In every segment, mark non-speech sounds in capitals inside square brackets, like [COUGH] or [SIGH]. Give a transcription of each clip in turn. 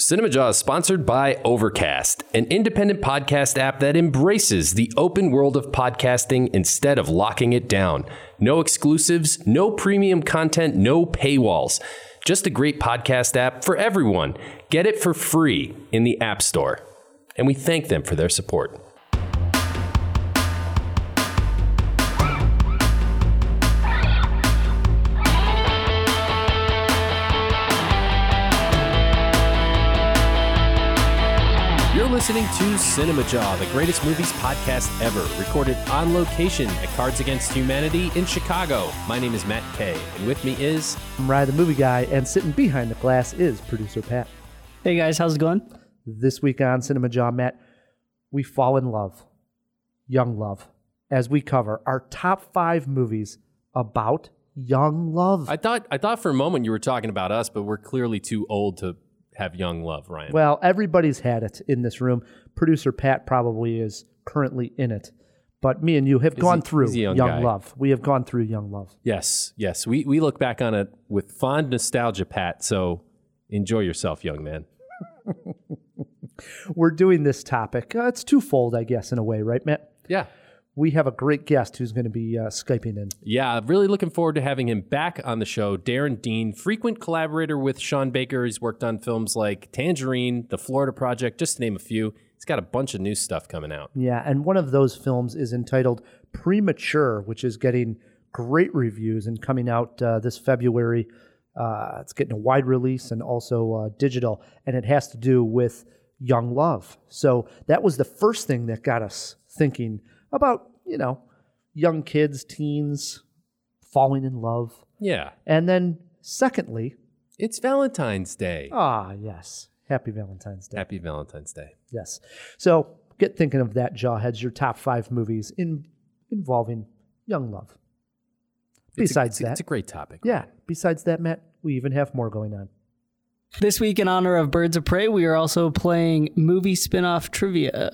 Cinema Jaw is sponsored by Overcast, an independent podcast app that embraces the open world of podcasting instead of locking it down. No exclusives, no premium content, no paywalls. Just a great podcast app for everyone. Get it for free in the App Store. And we thank them for their support. Listening to Cinema Jaw, the greatest movies podcast ever, recorded on location at Cards Against Humanity in Chicago. My name is Matt Kay, and with me is I'm Ryan the movie guy, and sitting behind the glass is producer Pat. Hey guys, how's it going? This week on Cinema Jaw, Matt, we fall in love, young love, as we cover our top five movies about young love. I thought I thought for a moment you were talking about us, but we're clearly too old to have young love, Ryan. well, everybody's had it in this room. Producer Pat probably is currently in it, but me and you have gone he- through young young love. We have gone through young love. yes, yes. We we look back on it with fond nostalgia, Pat. So enjoy yourself, young man. [LAUGHS] We're doing this topic. Uh, it's twofold, I guess, in a way, right, Matt? Yeah. We have a great guest who's going to be uh, Skyping in. Yeah, really looking forward to having him back on the show. Darren Dean, frequent collaborator with Sean Baker. He's worked on films like Tangerine, The Florida Project, just to name a few. He's got a bunch of new stuff coming out. Yeah, and one of those films is entitled Premature, which is getting great reviews and coming out uh, this February. Uh, it's getting a wide release and also uh, digital, and it has to do with young love. So that was the first thing that got us thinking about, you know, young kids, teens falling in love. Yeah. And then, secondly, It's Valentine's Day. ah, yes, Happy Valentine's Day. Happy Valentine's Day. Yes. So get thinking of that, Jawheads, your top five movies in involving young love. It's a- Besides it's a, that, it's a great topic. yeah. Besides that, Matt, we even have more going on. This week, in honor of Birds of Prey, we are also playing movie spin off trivia.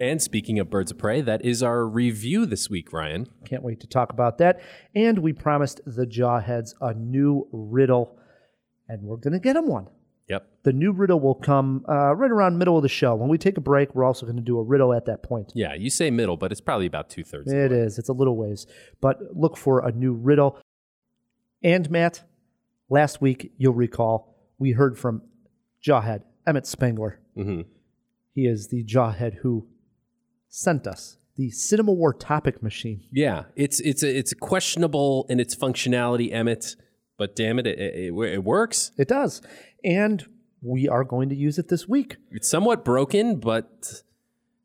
And speaking of Birds of Prey, that is our review this week, Ryan. Can't wait to talk about that. And we promised the Jawheads a new riddle, and we're going to get them one. Yep. The new riddle will come uh, right around middle of the show. When we take a break, we're also going to do a riddle at that point. Yeah, you say middle, but it's probably about two thirds. It is. It's a little ways. But look for a new riddle. And Matt, last week, you'll recall, we heard from Jawhead, Emmett Spangler. hmm He is the Jawhead who sent us the Cinema War topic machine. Yeah, it's it's a, it's questionable in its functionality, Emmett. But damn it, it, it, it works. It does. And we are going to use it this week. It's somewhat broken, but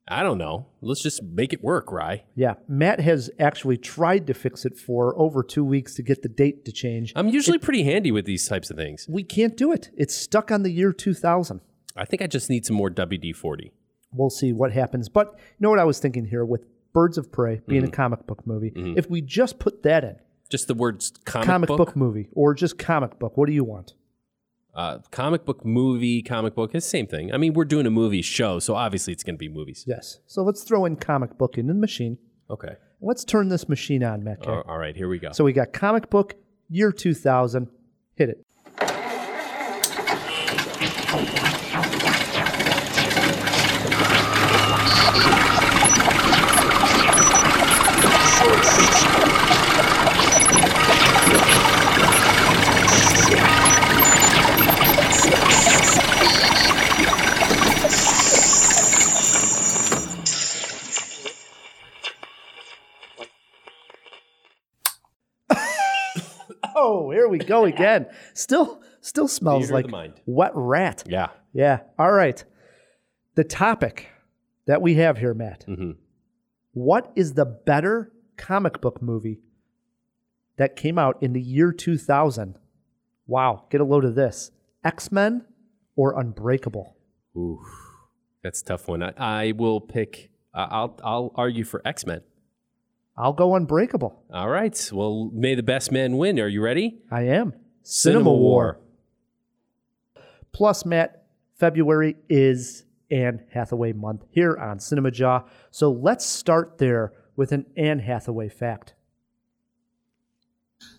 I don't know. Let's just make it work, Rye. Yeah. Matt has actually tried to fix it for over two weeks to get the date to change. I'm usually pretty handy with these types of things. We can't do it. It's stuck on the year 2000. I think I just need some more WD 40. We'll see what happens. But you know what I was thinking here with Birds of Prey being a comic book movie? If we just put that in, Just the words comic, comic, book, book. movie or just comic book, what do you want? Uh, comic book movie, comic book, it's the same thing. I mean, we're doing a movie show, so obviously it's going to be movies. Yes. So let's throw in comic book into the machine. Okay. Let's turn this machine on, Matt. Kay. All- all right, here we go. So we got comic book year 2000. Hit it. Oh, here we go [LAUGHS] again. Still, still smells Theater of like mind. wet rat. yeah. Yeah. All right. The topic that we have here, Matt. Mhm. What is the better comic book movie that came out in the year 2000? Wow. Get a load of this X Men or Unbreakable? Ooh, that's a tough one. I, I will pick. Uh, I'll I'll argue for X Men. I'll go Unbreakable. All right. Well, may the best man win. Are you ready? I am. Cinema War. Plus, Matt, February is Anne Hathaway month here on Cinema Jaw. So let's start there with an Anne Hathaway fact.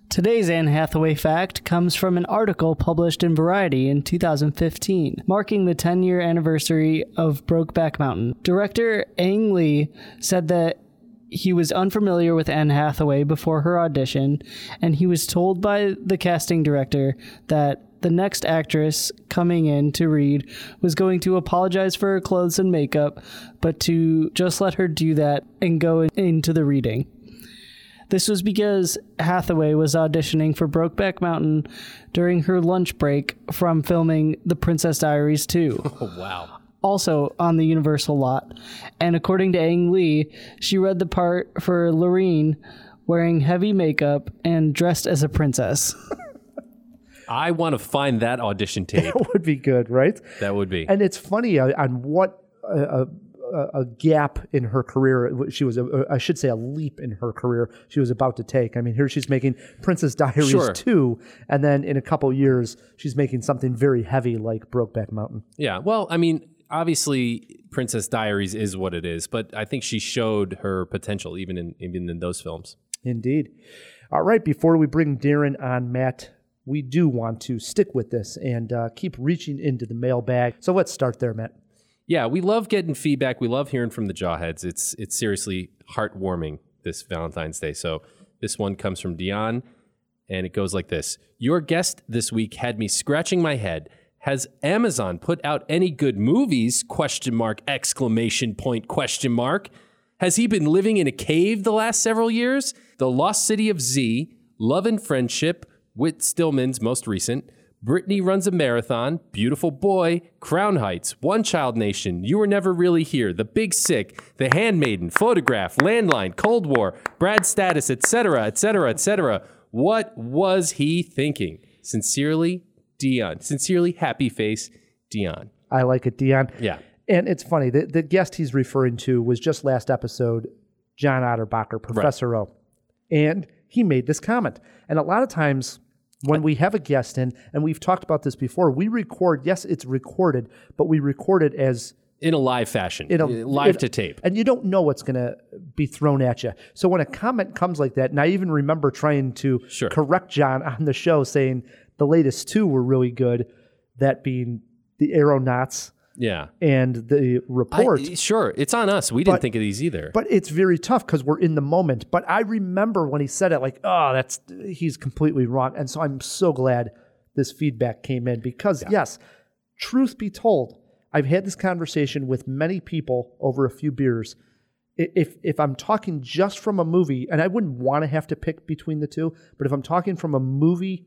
Today's Anne Hathaway fact comes from an article published in Variety in 2015, marking the 10 year anniversary of Brokeback Mountain. Director Ang Lee said that he was unfamiliar with Anne Hathaway before her audition, and he was told by the casting director that the next actress coming in to read was going to apologize for her clothes and makeup, but to just let her do that and go into the reading. This was because Hathaway was auditioning for Brokeback Mountain during her lunch break from filming The Princess Diaries 2. Oh, [LAUGHS] wow. Also on the Universal lot. And according to Ang Lee, she read the part for Lorene wearing heavy makeup and dressed as a princess. [LAUGHS] I want to find that audition tape. That would be good, right? that would be. And it's funny uh, on what uh, a, a gap in her career she was, a, I should say, a leap in her career she was about to take. I mean, here she's making Princess Diaries Sure. 2, and then in a couple years, she's making something very heavy like Brokeback Mountain. Yeah. Well, I mean, obviously, Princess Diaries is what it is, but I think she showed her potential even in even in those films. Indeed. All right, before we bring Darren on, Matt, we do want to stick with this and uh, keep reaching into the mailbag. So let's start there, Matt. Yeah, we love getting feedback. We love hearing from the jawheads. It's it's seriously heartwarming this Valentine's Day. So this one comes from Dion, and it goes like this: Your guest this week had me scratching my head. Has Amazon put out any good movies? Question mark! Exclamation point! Question mark! Has he been living in a cave the last several years? The Lost City of Z, Love and Friendship, Whit Stillman's most recent, Brittany Runs a Marathon, Beautiful Boy, Crown Heights, One Child Nation, You Were Never Really Here, The Big Sick, The Handmaiden, Photograph, Landline, Cold War, Brad Status, etc., etc., etc. What was he thinking? Sincerely, Dion. Sincerely, happy face, Dion. I like it, Dion. Yeah. And it's funny, the, the guest he's referring to was just last episode, John Otterbacher, Professor O. And he made this comment. And a lot of times when we have a guest in, and we've talked about this before, we record, yes, it's recorded, but we record it as In a live fashion, in a uh, live in- to tape. and you don't know what's going to be thrown at you. So when a comment comes like that, and I even remember trying to Sure. correct John on the show, saying the latest two were really good, that being the Aeronauts Yeah. and the report. I- sure, it's on us. We didn't think of these either. but it's very tough because we're in the moment. But I remember when he said it, like, oh, that's he's completely wrong. And so I'm so glad this feedback came in because yes, truth be told, I've had this conversation with many people over a few beers. If if I'm talking just from a movie, and I wouldn't want to have to pick between the two, but if I'm talking from a movie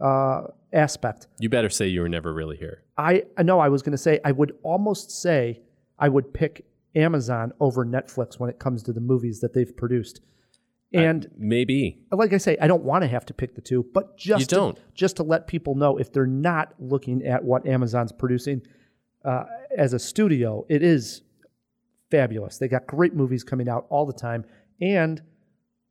uh, aspect, you better say you were never really here. I know I was going to say I would almost say I would pick Amazon over Netflix when it comes to the movies that they've produced. And Maybe. like I say, I don't want to have to pick the two, but just You to, don't. just to let people know if they're not looking at what Amazon's producing uh, as a studio, it is fabulous. They got great movies coming out all the time, and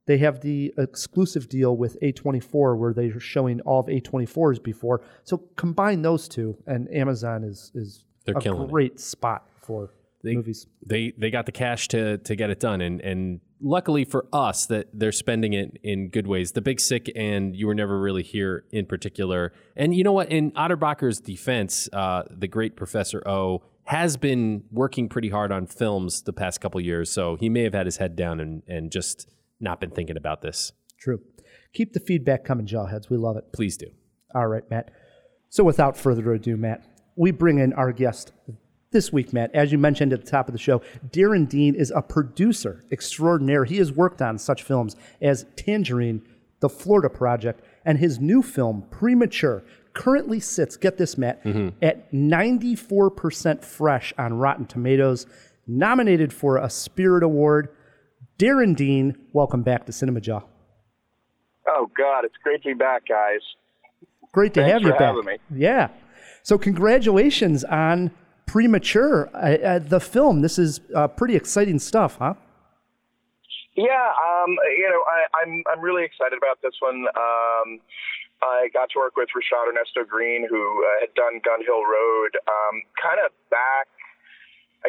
they have the exclusive deal with A24 where they're showing all of A24's before. So combine those two, and Amazon is is They're a killing it. great spot for They- movies. They they got the cash to to get it done, and and luckily for us that they're spending it in good ways. The Big Sick and You Were Never Really Here in particular, and you know what? In Otterbacher's defense, uh, the great Professor O has been working pretty hard on films the past couple years, so he may have had his head down and and just not been thinking about this. True. Keep the feedback coming, Jawheads. We love it. Please do. All right, Matt. So without further ado, Matt, we bring in our guest this week, Matt. As you mentioned at the top of the show, Darren Dean is a producer extraordinaire. He has worked on such films as Tangerine, The Florida Project, and his new film, Premature, currently sits, get this, Matt, mm-hmm. at 94% fresh on Rotten Tomatoes, nominated for a Spirit Award. Darren Dean, welcome back to Cinema Jaw. Oh God, it's great to be back, guys. Great to Thanks have you back. me. Yeah. So congratulations on Premature, uh, uh, the film. This is uh, pretty exciting stuff, huh? Yeah, um, you know, I, I'm I'm really excited about this one. Um, I got to work with Rashad Ernesto Green, who uh, had done Gun Hill Road, um, kind of back.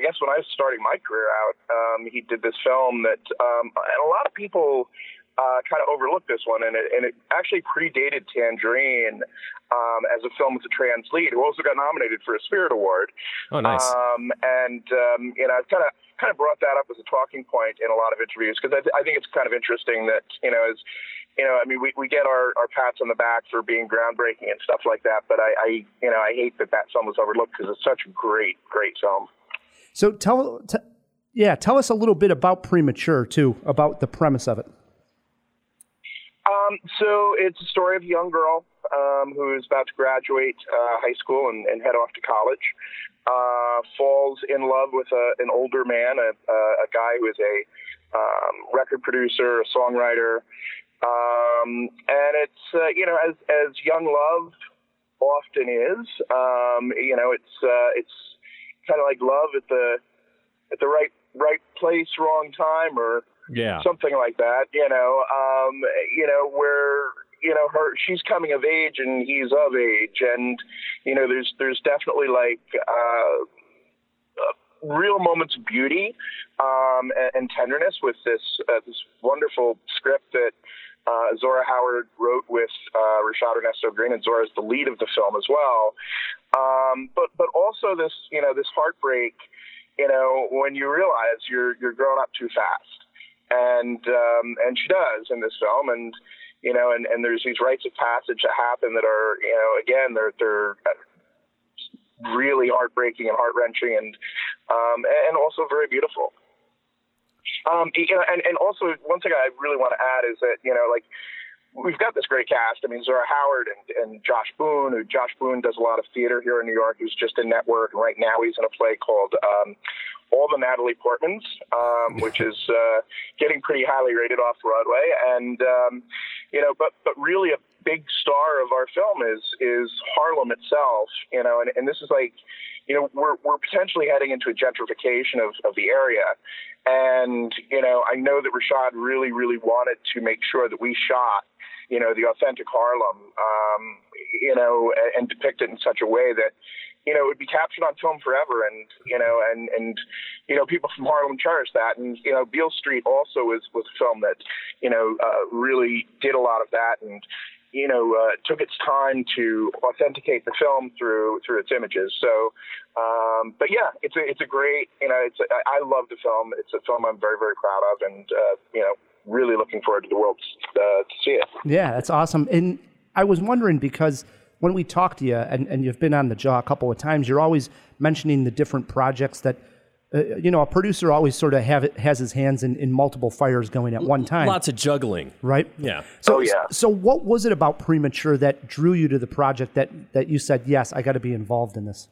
I guess when I was starting my career out, um, he did this film that, um, and a lot of people uh, kind of overlooked this one, and it, and it actually predated Tangerine um, as a film with a trans lead, who also got nominated for a Spirit Award. Oh, nice. Um, and um, you know, I've kind of kind of brought that up as a talking point in a lot of interviews because I, th- I think it's kind of interesting that you know as you know, I mean, we, we get our, our pats on the back for being groundbreaking and stuff like that, but I, I you know, I hate that that film was overlooked because it's such a great, great film. So tell, t- yeah, tell us a little bit about Premature too, about the premise of it. Um, so it's a story of a young girl um, who is about to graduate uh, high school and, and, head off to college. Uh, falls in love with a, an older man, a, a, guy who is a um, record producer, a songwriter, um, and it's uh, you know as as young love often is, um, you know it's uh, it's kind of like love at the at the right right place, wrong time, or yeah, something like that. You know, um, you know where you know her she's coming of age and he's of age, and you know there's there's definitely like. Uh, real moments of beauty um, and, and, tenderness with this uh, this wonderful script that uh, Zora Howard wrote with uh, Rashad Ernesto Green, and Zora is the lead of the film as well. Um, but but also this you know this heartbreak, you know when you realize you're you're growing up too fast, and um, and she does in this film, and you know and, and there's these rites of passage that happen that are you know again they're they're really heartbreaking and heart wrenching and um, and also very beautiful. Um, you know, and, and also one thing I really want to add is that, you know, like we've got this great cast. I mean, Zora Howard and, and Josh Boone, who Josh Boone does a lot of theater here in New York. He's just in network. And right now he's in a play called, um, all the Natalie Portmans, um, which is uh, getting pretty highly rated off Broadway, and um, you know, but but really a big star of our film is is Harlem itself, you know, and, and this is like, you know, we're we're potentially heading into a gentrification of, of the area, and, you know, I know that Rashad really, really wanted to make sure that we shot, you know, the authentic Harlem, um, you know, and, and depict it in such a way that, you know, it would be captured on film forever. And, you know, and, and, you know, people from Harlem cherish that. And, you know, Beale Street also was, was a film that, you know, uh, really did a lot of that. And, you know, uh, took its time to authenticate the film through through its images. So, um, but yeah, it's a it's a great, you know, it's a, I love the film. It's a film I'm very very proud of, and uh, you know, really looking forward to the world uh, to see it. Yeah, that's awesome. And I was wondering because when we talk to you, and, and you've been on the jaw a couple of times, you're always mentioning the different projects that uh, you know, a producer always sort of have it, has his hands in, in multiple fires going at one time. Lots of juggling, right? Yeah. So, oh, yeah. So, what was it about Premature that drew you to the project that that you said, yes, I got to be involved in this?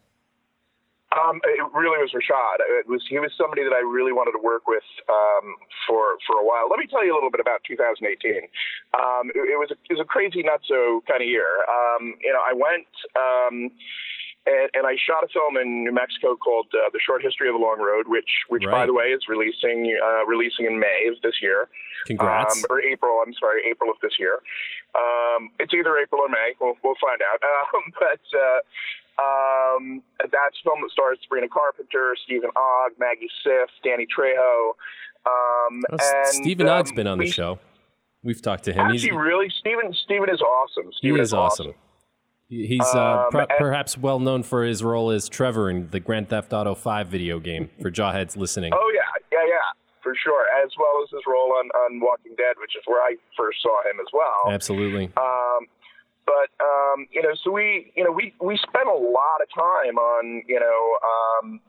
Um, it really was Rashad. It was he was somebody that I really wanted to work with um, for for a while. Let me tell you a little bit about 2018. Um, it, it, was a, it was a crazy, not so kind of year. Um, you know, I went. Um, and, and, I shot a film in New Mexico called uh, "The Short History of the Long Road," which, which right. by the way, is releasing uh, releasing in May of this year. Congrats! Um, or April. I'm sorry, April of this year. Um, it's either April or May. We'll, we'll find out. [LAUGHS] Um, but uh, um, that's a film that stars Sabrina Carpenter, Steven Ogg, Maggie Siff, Danny Trejo. Um, and, Steven Ogg's been on the show. We've talked to him. Actually, He's, really, Steven. Steven is awesome. Steven he is, is awesome. awesome. He's uh, um, perhaps well known for his role as Trevor in the Grand Theft Auto 5 video game for Jawheads listening. Oh, yeah, yeah, yeah, for sure. As well as his role on, on Walking Dead, which is where I first saw him as well. Absolutely. Um, but um, you know, so we, you know, we we spent a lot of time on, you know, um,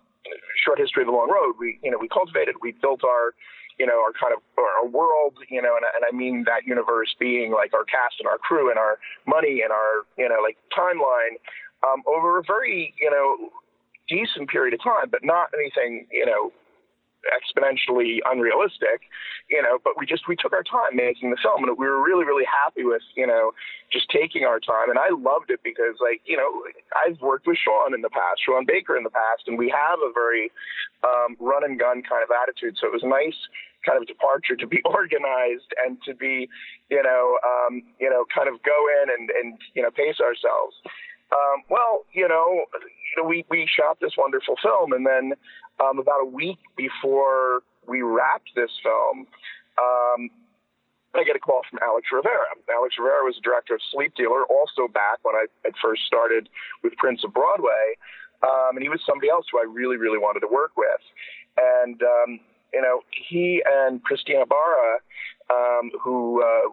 short history of the long road. We, you know, we cultivated, we built our you know, our kind of our world, you know, and, and I mean that universe being like our cast and our crew and our money and our, you know, like timeline um, over a very, you know, decent period of time, but not anything, you know, exponentially unrealistic, you know, but we just we took our time making the film and we were really really happy with, you know, just taking our time and I loved it because like, you know, I've worked with Sean in the past, Sean Baker in the past and we have a very um, run and gun kind of attitude. So it was nice kind of departure to be [LAUGHS] organized and to be, you know, um, you know, kind of go in and, and you know, pace ourselves. Um, well, you know, you know, we, we shot this wonderful film, and then um, about a week before we wrapped this film, um, I get a call from Alex Rivera. Alex Rivera was the director of Sleep Dealer, also back when I had first started with Prince of Broadway. Um, and he was somebody else who I really, really wanted to work with. And, um, you know, he and Cristina Ibarra, um, who uh,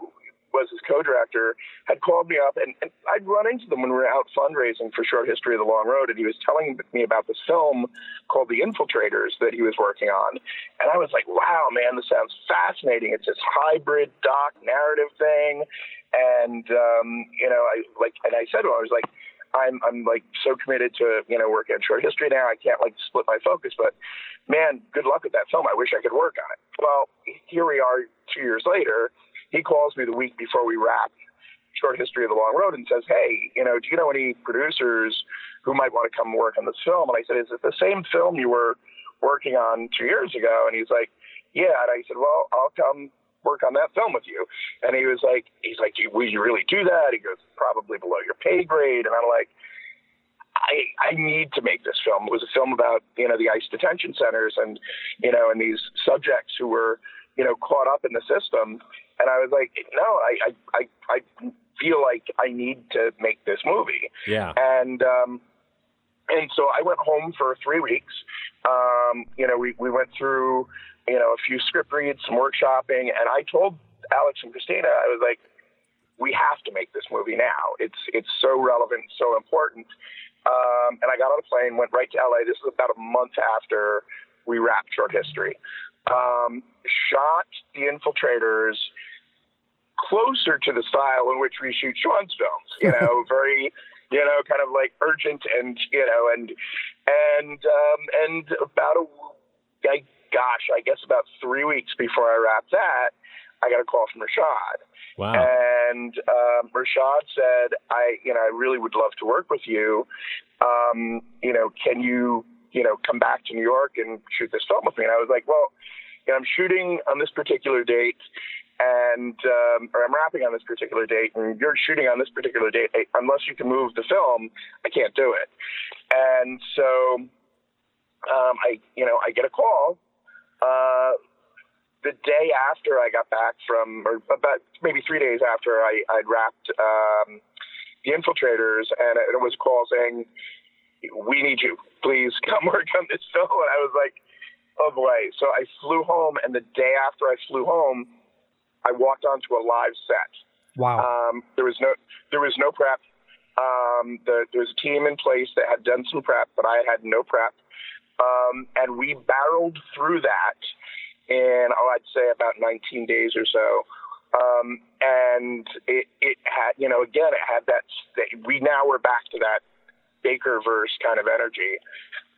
was his co-director, had called me up, and, and I'd run into them when we were out fundraising for Short History of the Long Road, and he was telling me about this film called The Infiltrators that he was working on, and I was like, "Wow, man, this sounds fascinating! It's this hybrid doc narrative thing." And um, you know, I like, and I said to him, I was like, I'm I'm like so committed to you know working on short history now. I can't like split my focus, but man, good luck with that film. I wish I could work on it. Well, here we are two years later, he calls me the week before we wrap short history of the long road and says, Hey, you know, do you know any producers who might want to come work on this film? And I said, Is it the same film you were working on two years ago? And he's like, Yeah. And I said, Well, I'll come work on that film with you. And he was like, He's like, Will you really do that? He goes, Probably below your pay grade. And I'm like, I, I need to make this film. It was a film about, you know, the ICE detention centers and, you know, and these subjects who were, you know, caught up in the system and I was like, no, I, I, I, I feel like I need to make this movie. Yeah. And, um, and so I went home for three weeks. Um, you know, we, we went through, you know, a few script reads, some workshopping, and I told Alex and Cristina, I was like, we have to make this movie now. It's, it's so relevant, so important. Um, and I got on a plane, went right to LA. This is about a month after we wrapped short history. Um, shot the infiltrators closer to the style in which we shoot Sean's films. You know, [LAUGHS] very, you know, kind of like urgent and you know, and and um, and about a, I, gosh, I guess about three weeks before I wrapped that, I got a call from Rashad. Wow. And um, Rashad said, I, you know, I really would love to work with you. Um, you know, can you, you know, come back to New York and shoot this film with me? And I was like, well, you know, I'm shooting on this particular date and um, or I'm wrapping on this particular date, and you're shooting on this particular date. Unless you can move the film, I can't do it. And so, um, I, you know, I get a call uh, the day after I got back from, or about maybe three days after I, I'd wrapped um, the Infiltrators, and it was saying, "We need you. Please [LAUGHS] come work on this film." And I was like, "Oh boy!" So I flew home, and the day after I flew home I walked onto a live set. Wow. Um, there was no there was no prep. Um, the, there was a team in place that had done some prep, but I had no prep. Um, and we barreled through that in, oh, I'd say about 19 days or so. Um, and it, it had, you know, again, it had that, we now we're back to that Baker verse kind of energy.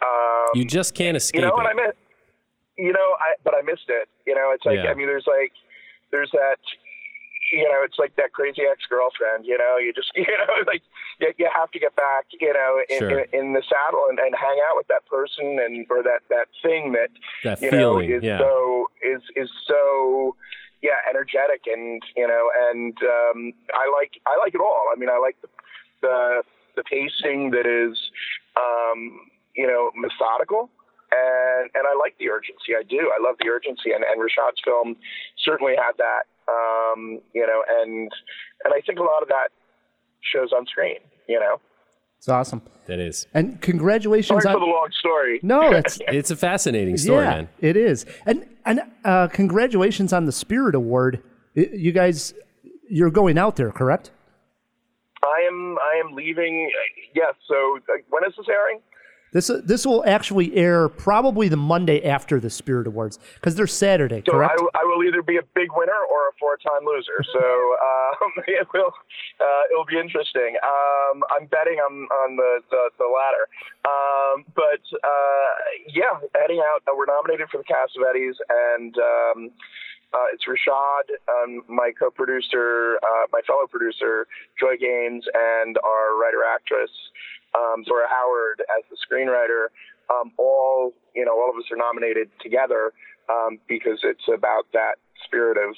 Um, you just can't escape You know it. what I meant? You know, I, but I missed it. You know, it's like, Yeah. I mean, there's like, there's that you know it's like that crazy ex-girlfriend you know you just [LAUGHS] you know like you, you have to get back you know in, Sure. in, in the saddle and, and hang out with that person and or that that thing that That you feeling, know is yeah. so is is so yeah energetic and you know and um i like i like it all i mean i like the the, the pacing that is um you know methodical and and I like the urgency. I do. I love the urgency, and and Rashad's film certainly had that. Um, you know, and and I think a lot of that shows on screen. You know, It's awesome. that is. And congratulations sorry for the long story. No, [LAUGHS] that's It's a fascinating story, yeah, man. it is. And and uh, congratulations on the Spirit Award. You guys, you're going out there, correct? I am I am leaving. Yes. So uh, when is this airing? This this will actually air probably the Monday after the Spirit Awards because they're Saturday, So correct? I, will- I will either be a big winner or a four-time loser. So [LAUGHS] um, [LAUGHS] it will uh, it'll be interesting. Um, I'm betting on on the the, the latter. Um, but uh, yeah, heading out. Uh, we're nominated for the Cassavetes, and um, uh, it's Rashad, um, my co-producer, uh, my fellow producer, Joy Gaines, and our writer-actress um, Zora Howard as the screenwriter. Um, all you know, all of us are nominated together um, because it's about that spirit of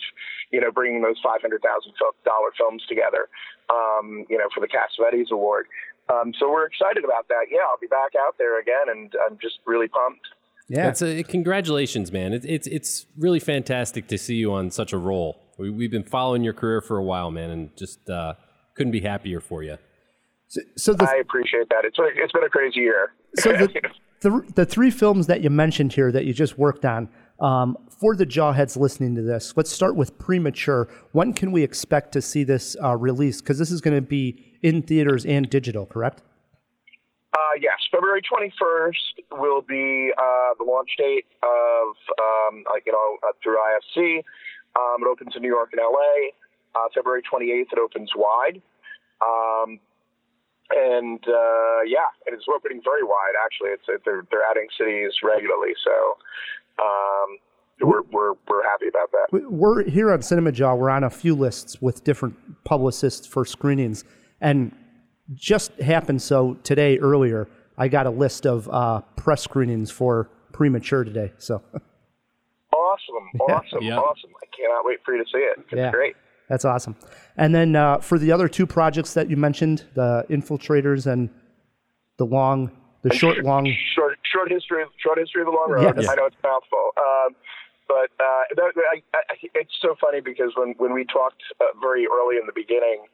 you know bringing those five hundred thousand dollar films together. Um, you know, for the Cassavetes Award. Um, so we're excited about that. Yeah, I'll be back out there again, and I'm just really pumped. yeah. It's a, congratulations, man. It, it's it's really fantastic to see you on such a roll We, we've been following your career for a while, man, and just uh, couldn't be happier for you. So, so the I appreciate that. It's it's been a crazy year. so the, [LAUGHS] the the three films that you mentioned here that you just worked on um, for the jawheads listening to this. Let's start with premature. When can we expect to see this uh, released? Because this is going to be in theaters and digital, correct? Uh, yes, February 21st will be uh, the launch date of, um, like, you know, uh, through IFC. Um, it opens in New York and LA. Uh, February 28th, it opens wide. Um, and uh, yeah, it is opening very wide. Actually, it's they're they're adding cities regularly, so um, we're we're we're happy about that. We- We're here on Cinema Jaw. We're on a few lists with different publicists for screenings, and just happened so today earlier I got a list of uh, press screenings for premature today. So Awesome, [LAUGHS] awesome, Yeah. awesome! I cannot wait for you to see it. It's Yeah. great. That's awesome. And then uh, for the other two projects that you mentioned, the infiltrators and the long, the short long. short short history short history of the long road. Yes. I know it's a mouthful, um, but uh, that, I, I, it's so funny because when when we talked uh, very early in the beginning.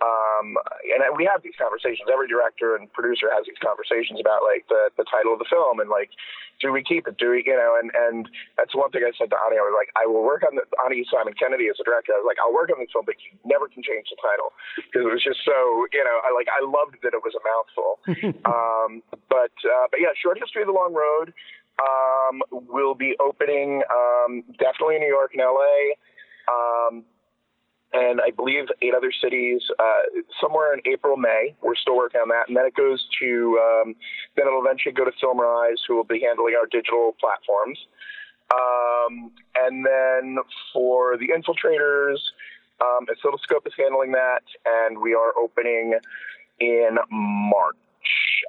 Um, and we have these conversations. Every director and producer has these conversations about like the, the title of the film and like, do we keep it? Do we, you know? And and that's one thing I said to Ani. I was like, I will work on the Ani Simon Kennedy as a director. I was like, I'll work on this film, but you never can change the title because it was just so, you know, I like I loved that it was a mouthful. [LAUGHS] um, but uh, but yeah, short history of the long road um, will be opening um, definitely in New York and LA. Um, and I believe eight other cities uh, somewhere in April, May. We're still working on that, and then it goes to um, then it'll eventually go to FilmRise, who will be handling our digital platforms. Um, and then for the infiltrators, um, Oscilloscope is handling that, and we are opening in March.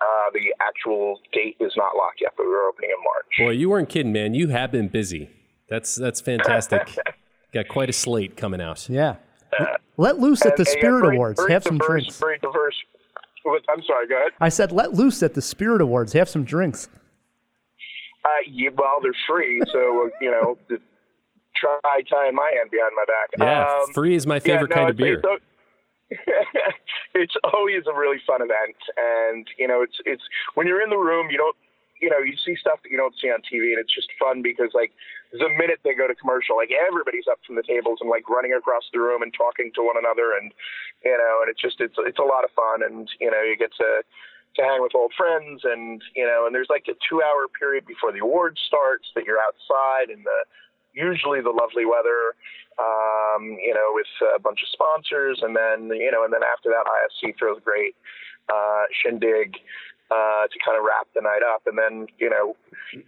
Uh, the actual date is not locked yet, but we're opening in March. Boy, you weren't kidding, man. You have been busy. That's that's fantastic. [LAUGHS] Got quite a slate coming out. Yeah. Let loose at the And- and Spirit very- Awards. very Have some diverse, drinks. Very diverse. I'm sorry. Go ahead. I said, let loose at the Spirit Awards. Have some drinks. Uh, yeah, well, they're free, so uh, [LAUGHS] you know, try tying my hand behind my back. Yeah, Um, free is my yeah, favorite no, kind of beer. It's, [LAUGHS] it's always a really fun event, and you know, it's it's when you're in the room, you don't, you know, you see stuff that you don't see on TV, and it's just fun because like the minute they go to commercial, like everybody's up from the tables and like running across the room and talking to one another, and you know, and it's just it's it's a lot of fun, and you know, you get to to hang with old friends and you know and there's like a two hour period before the awards starts that you're outside in the usually the lovely weather um, you know with a bunch of sponsors. And then you know and then after that ifc throws a great uh, shindig uh, to kind of wrap the night up and then you know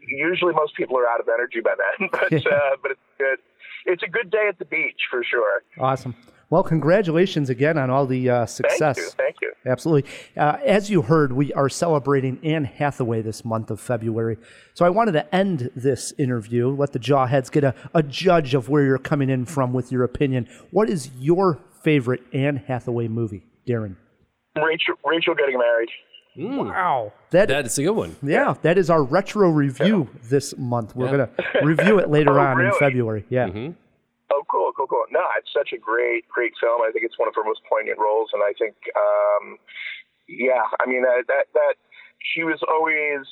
usually most people are out of energy by then [LAUGHS] but uh, but it's good it's a good day at the beach for sure Awesome. Well, congratulations again on all the uh, thank success. you thank you Absolutely. Uh, as you heard, we are celebrating Anne Hathaway this month of February. So I wanted to end this interview, let the jawheads get a, a judge of where you're coming in from with your opinion. What is your favorite Anne Hathaway movie, Darren? rachel rachel getting married Hmm. Wow. That, That's a good one. yeah, that is our retro review this month. We're going to review it later Oh, on in? February. Yeah. Mm-hmm. Oh, cool, cool, cool. No, it's such a great, great film. I think it's one of her most poignant roles, and I think, um, yeah, I mean that that that she was always,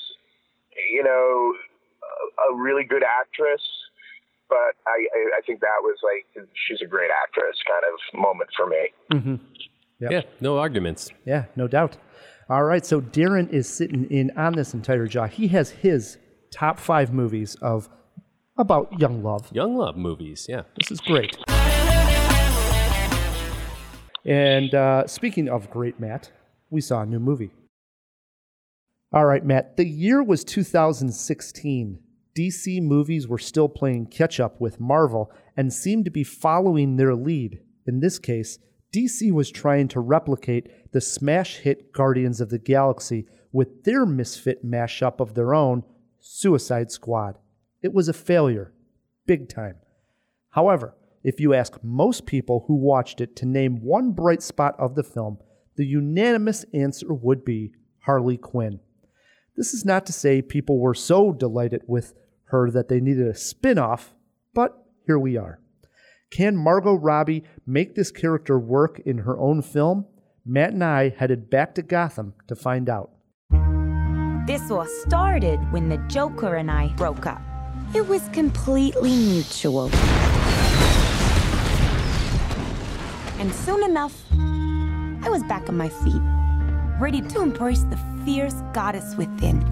you know, a, a really good actress. But I, I, I think that was like she's a great actress kind of moment for me. Mm-hmm. Yeah, no arguments. Yeah, no doubt. All right, so Darren is sitting in on this entire job. He has his top five movies of about young love. Young love movies. Yeah. This is great. And uh, speaking of great, Matt, we saw a new movie. All right, Matt, the year was 2016. DC movies were still playing catch up with Marvel and seemed to be following their lead. In this case, DC was trying to replicate the smash hit Guardians of the Galaxy with their misfit mashup of their own, Suicide Squad. It was a failure, big time. However, if you ask most people who watched it to name one bright spot of the film, the unanimous answer would be Harley Quinn. This is not to say people were so delighted with her that they needed a spin off, but here we are. Can Margot Robbie make this character work in her own film? Matt and I headed back to Gotham to find out. This all started when the Joker and I broke up. It was completely mutual. And soon enough, I was back on my feet, ready to embrace the fierce goddess within.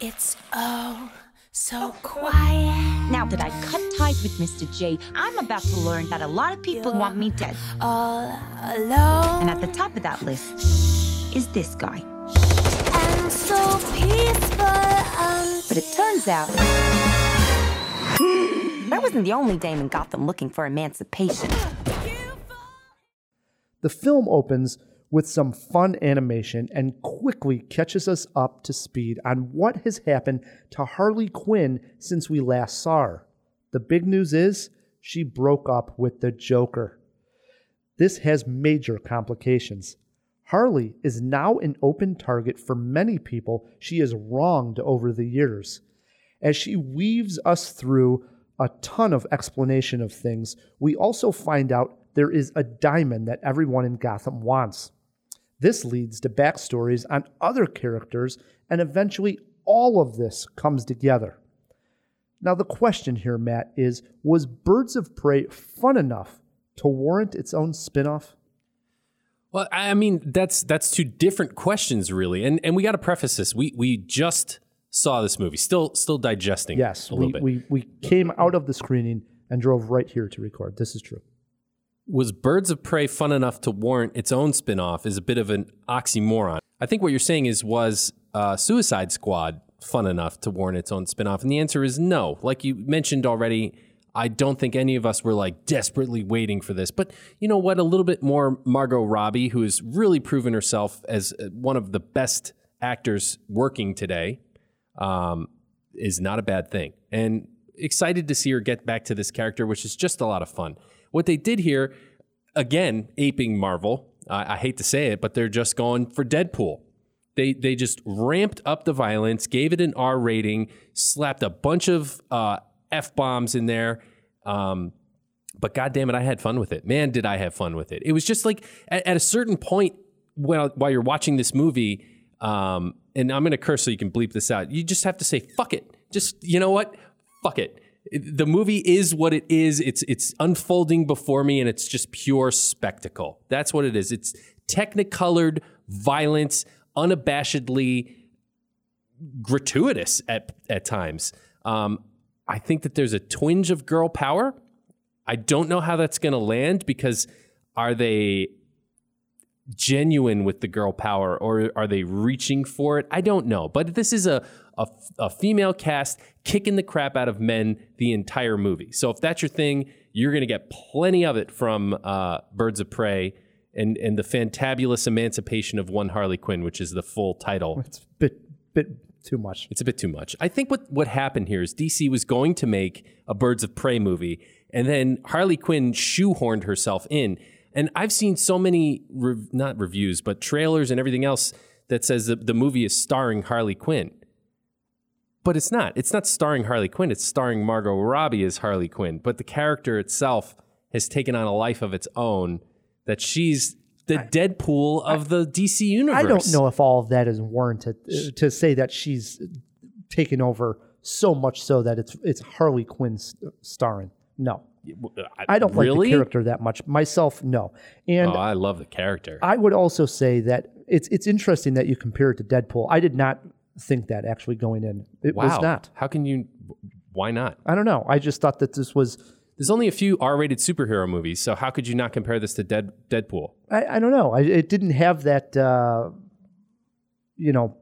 It's oh so quiet. Now that I cut ties with Mr. J, I'm about to learn that a lot of people want me dead. All alone And at the top of that list is this guy. and so peaceful. Um, But it turns out I wasn't the only dame in Gotham looking for emancipation. The film opens with some fun animation and quickly catches us up to speed on what has happened to Harley Quinn since we last saw her. The big news is she broke up with the Joker. This has major complications. Harley is now an open target for many people she has wronged over the years. As she weaves us through a ton of explanation of things, we also find out there is a diamond that everyone in Gotham wants. This leads to backstories on other characters, and eventually all of this comes together. Now, the question here, Matt, is Was Birds of Prey fun enough to warrant its own spin off? Well, I mean, that's that's two different questions, really, and and we got to preface this. We we just saw this movie, still still digesting. Yes, a little we, bit. we, we came out of the screening and drove right here to record. This is true. Was Birds of Prey fun enough to warrant its own spin-off is a bit of an oxymoron. I think what you're saying is was uh, Suicide Squad fun enough to warrant its own spin-off? And the answer is no. Like you mentioned already, I don't think any of us were like desperately waiting for this. But you know what? A little bit more Margot Robbie, who has really proven herself as uh, one of the best actors working today, um, is not a bad thing. And excited to see her get back to this character, which is just a lot of fun. What they did here, again, aping Marvel. I, hate to say it, but they're just going for Deadpool. They they just ramped up the violence, gave it an R rating, slapped a bunch of uh, f bombs in there. Um, but God damn it, I had fun with it. Man, did I have fun with it. It was just like at, at a certain point while while you're watching this movie, um, and I'm gonna curse so you can bleep this out. You just have to say fuck it. Just you know what? Fuck it. The movie is what it is. It's it's unfolding before me, and it's just pure spectacle. That's what it is. It's technicolored violence, unabashedly gratuitous at at times. Um, I think that there's a twinge of girl power. I don't know how that's going to land because are they genuine with the girl power or are they reaching for it? I don't know. But this is a, a, a female cast kicking the crap out of men the entire movie. So if that's your thing, you're going to get plenty of it from uh, Birds of Prey and, and the fantabulous emancipation of one Harley Quinn, which is the full title. It's a bit, bit too much. It's a bit too much. I think what what happened here is DC was going to make a Birds of Prey movie, and then Harley Quinn shoehorned herself in. And I've seen so many not reviews, but trailers and everything else that says that the movie is starring Harley Quinn. But it's not. It's not starring Harley Quinn. It's starring Margot Robbie as Harley Quinn. But the character itself has taken on a life of its own. That she's the Deadpool of the DC universe. I don't know if all of that is warranted uh, to say that she's taken over so much so that it's it's Harley Quinn starring. No, I don't like the character that much myself. No, and Oh, I love the character. I would also say that it's it's interesting that you compare it to Deadpool. I did not think that actually going in. It wow. was not. How can you? Why not? I don't know. I just thought that this was. There's only a few R-rated superhero movies, so how could you not compare this to Dead Deadpool? I, I don't know. I, it didn't have that. Uh, you know,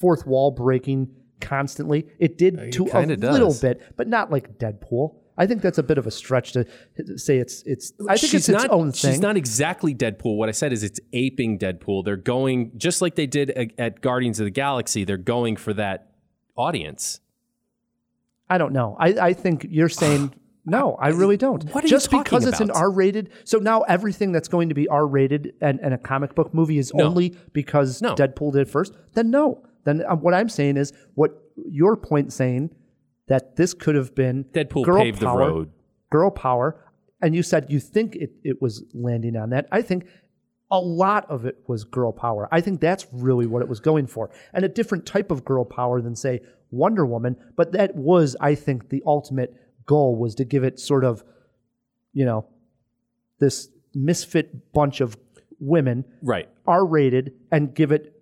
fourth wall breaking constantly. It did It to a kinda little bit, but not like Deadpool. I think that's a bit of a stretch to say it's it's. I think she's it's its not, own thing. She's not exactly Deadpool. What I said is it's aping Deadpool. They're going just like they did at, Guardians of the Galaxy. They're going for that audience. I don't know. I, I think you're saying [SIGHS] no. I really don't. What are you Just talking because it's an? R-rated, so now everything that's going to be R-rated and, and a comic book movie is No. only because No. Deadpool did first. Then no. Then um, what I'm saying is what your point saying that this could have been Deadpool girl paved the power, road. girl power. And you said you think it, it was landing on that. I think a lot of it was girl power. I think that's really what it was going for. And a different type of girl power than, say, Wonder Woman. But that was, I think, the ultimate goal was to give it sort of, you know, this misfit bunch of women, Right. R rated, and give it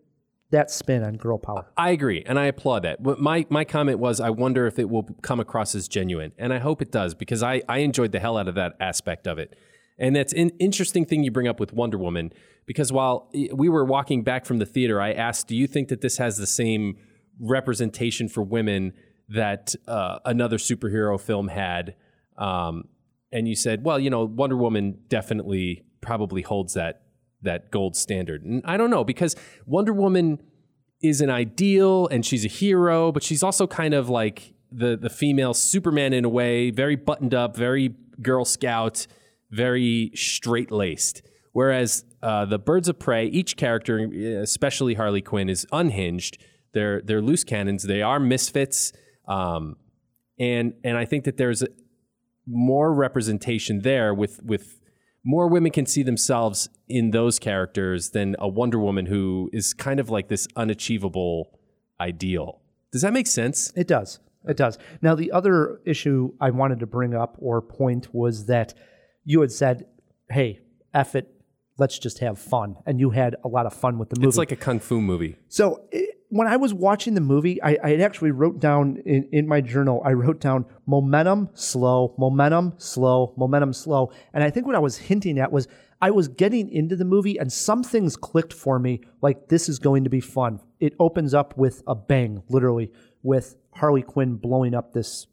that spin on girl power. I agree, and I applaud that. But my my comment was, I wonder if it will come across as genuine, and I hope it does because I I enjoyed the hell out of that aspect of it. And that's an interesting thing you bring up with Wonder Woman because while we were walking back from the theater, I asked, "Do you think that this has the same representation for women that uh, another superhero film had?" Um, and you said, "Well, you know, Wonder Woman definitely probably holds that that gold standard." And I don't know because Wonder Woman is an ideal and she's a hero, but she's also kind of like the the female Superman in a way, very buttoned up, very Girl Scout, very straight laced. Whereas uh, the Birds of Prey, each character, especially Harley Quinn, is unhinged. They're they're loose cannons. They are misfits, um, and and I think that there's more representation there with with more women can see themselves in those characters than a Wonder Woman who is kind of like this unachievable ideal. Does that make sense? It does. It does. Now, the other issue I wanted to bring up or point was that you had said, hey, F it, let's just have fun. And you had a lot of fun with the movie. It's like a kung fu movie. So it, when I was watching the movie, I, I actually wrote down in, in my journal, I wrote down momentum slow, momentum slow, momentum slow. And I think what I was hinting at was I was getting into the movie and some things clicked for me like this is going to be fun. It opens up with a bang, literally, with Harley Quinn blowing up this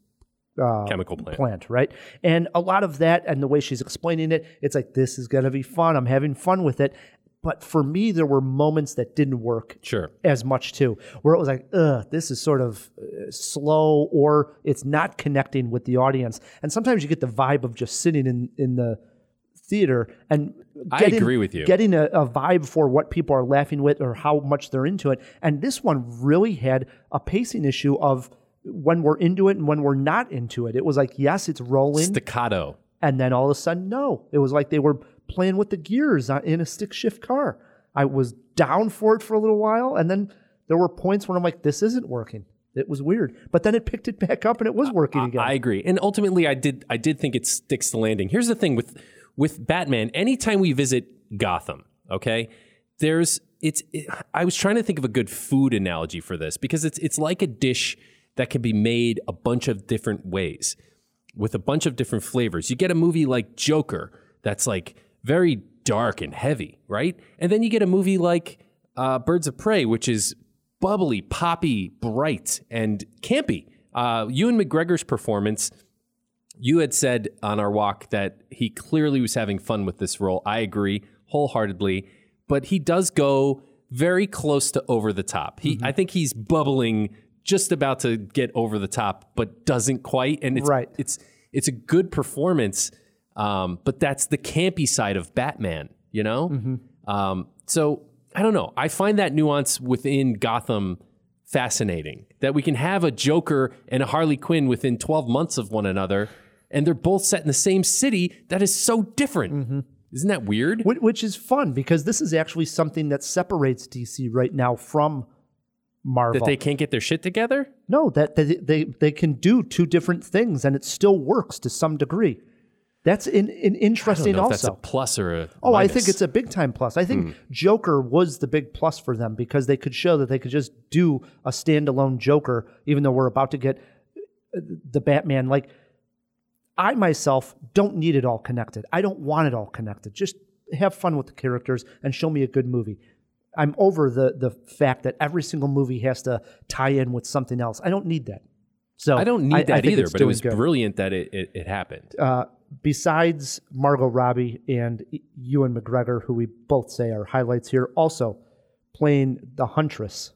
uh, Chemical plant. plant, right? And a lot of that and the way she's explaining it, it's like this is going to be fun. I'm having fun with it. But for me, there were moments that didn't work Sure. as much too, where it was like, ugh, this is sort of uh, slow or it's not connecting with the audience. And sometimes you get the vibe of just sitting in, in the theater and I agree with you. Getting a, a vibe for what people are laughing with or how much they're into it. And this one really had a pacing issue of when we're into it and when we're not into it. It was like, yes, it's rolling. Staccato. And then all of a sudden, no. It was like they were playing with the gears uh, in a stick shift car. I was down for it for a little while, and then there were points where I'm like, this isn't working. It was weird. But then it picked it back up and it was working again. I agree. And ultimately I did I did think it sticks the landing. Here's the thing with with Batman, anytime we visit Gotham, okay? There's it's it, I was trying to think of a good food analogy for this because it's it's like a dish that can be made a bunch of different ways with a bunch of different flavors. You get a movie like Joker that's like very dark and heavy, right? And then you get a movie like uh, Birds of Prey, which is bubbly, poppy, bright, and campy. Uh, Ewan McGregor's performance, you had said on our walk that he clearly was having fun with this role. I agree wholeheartedly, but he does go very close to over the top. He, I think he's bubbling, just about to get over the top, but doesn't quite. And it's Right. it's it's a good performance, um, but that's the campy side of Batman, you know. Um, so I don't know. I find that nuance within Gotham fascinating. That we can have a Joker and a Harley Quinn within 12 months of one another, and they're both set in the same city. That is so different. Isn't that weird? Which is fun because this is actually something that separates DC right now from Marvel. That they can't get their shit together? no, that they, they they can do two different things and it still works to some degree. That's an, in I don't interesting if that's a also. plus or a Oh, I think it's a big time plus. I Hmm. think Joker was the big plus for them because they could show that they could just do a standalone Joker, even though we're about to get uh, the Batman. Like, I myself don't need it all connected. I don't want it all connected. Just have fun with the characters and show me a good movie. I'm over the the fact that every single movie has to tie in with something else. I don't need that. So I don't need that think either, but it was good brilliant that it, it, it happened. uh, besides Margot Robbie and Ewan McGregor, who we both say are highlights here, also playing the Huntress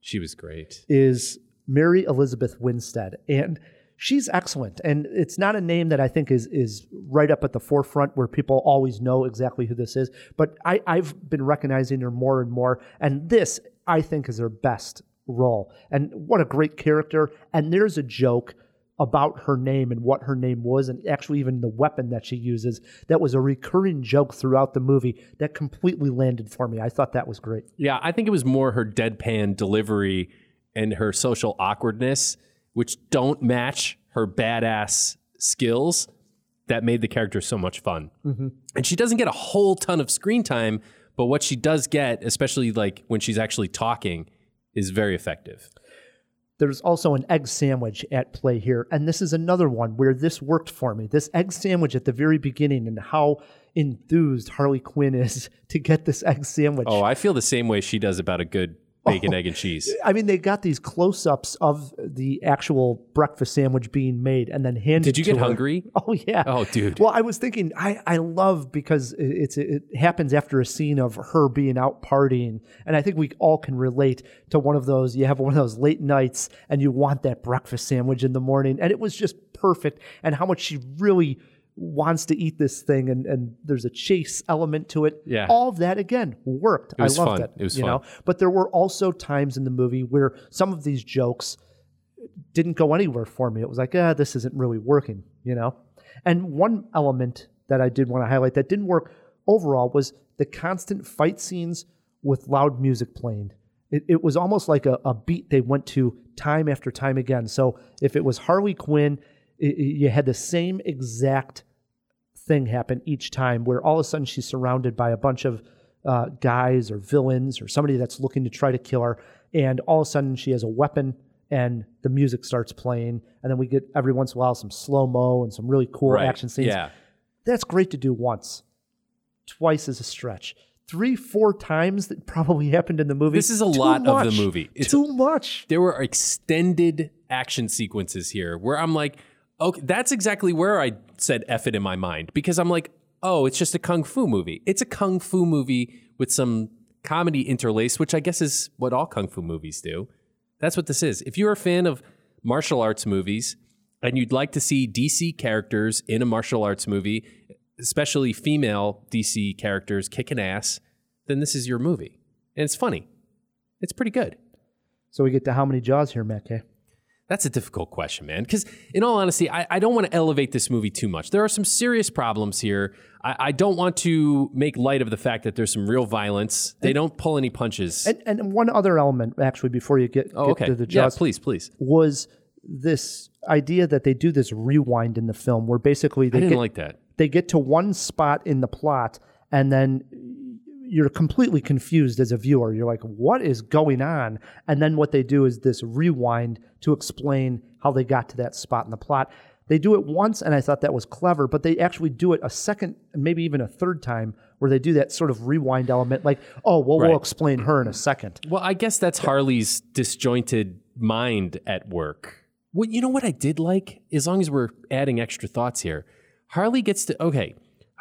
she was great. is Mary Elizabeth Winstead, and she's excellent. And it's not a name that I think is is right up at the forefront where people always know exactly who this is. But I, I've been recognizing her more and more, and this I think is her best role. And what a great character! And there's a joke about her name and what her name was, and actually even the weapon that she uses. That was a recurring joke throughout the movie that completely landed for me. I thought that was great. Yeah, I think it was more her deadpan delivery and her social awkwardness, which don't match her badass skills, that made the character so much fun. Mm-hmm. And she doesn't get a whole ton of screen time, but what she does get, especially like when she's actually talking, is very effective. There's also an egg sandwich at play here. And this is another one where this worked for me. This egg sandwich at the very beginning and how enthused Harley Quinn is [LAUGHS] to get this egg sandwich. Oh, I feel the same way she does about a good bacon, oh, egg, and cheese. I mean, they got these close ups of the actual breakfast sandwich being made and then handed Did you get her. hungry? [LAUGHS] Oh, yeah. Oh, dude. Well, I was thinking, I, I love because it's it happens after a scene of her being out partying, and I think we all can relate to one of those. You have one of those late nights, and you want that breakfast sandwich in the morning, and it was just perfect. And how much she really wants to eat this thing, and and there's a chase element to it. Yeah. all of that again worked. was I loved fun. it. It was you fun. know, but there were also times in the movie where some of these jokes didn't go anywhere for me. It was like, ah, this isn't really working, you know? And one element that I did want to highlight that didn't work overall was the constant fight scenes with loud music playing. It, it was almost like a, a beat they went to time after time again. So if it was Harley Quinn, you had the same exact thing happen each time where all of a sudden she's surrounded by a bunch of uh, guys or villains or somebody that's looking to try to kill her. And all of a sudden she has a weapon and the music starts playing. And then we get every once in a while some slow mo and some really cool Right. action scenes. Yeah. That's great to do once. Twice is a stretch. Three, four times that probably happened in the movie. This is a Too lot of the movie. It's- Too much. there were extended action sequences here where I'm like, okay, that's exactly where I said F it in my mind because I'm like, oh, it's just a kung fu movie. It's a kung fu movie with some comedy interlaced, which I guess is what all kung fu movies do. That's what this is. If you're a fan of martial arts movies and you'd like to see DC characters in a martial arts movie, especially female DC characters kicking ass, then this is your movie. And it's funny. It's pretty good. So we get to how many jaws here, Matt? That's a difficult question, man. Because in all honesty, I, I don't want to elevate this movie too much. There are some serious problems here. I, I don't want to make light of the fact that there's some real violence. They don't pull any punches. And, and one other element, actually, before you get, oh, get okay. to the yeah, please, please. was this idea that they do this rewind in the film where basically I they didn't get, like that. they get to one spot in the plot and then you're completely confused as a viewer. You're like, what is going on? And then what they do is this rewind to explain how they got to that spot in the plot. They do it once, and I thought that was clever, but they actually do it a second maybe even a third time where they do that sort of rewind element, like, oh, well, Right. we'll explain her in a second. Well, I guess that's Harley's disjointed mind at work. Well, you know what I did like? As long as we're adding extra thoughts here, Harley gets to, okay,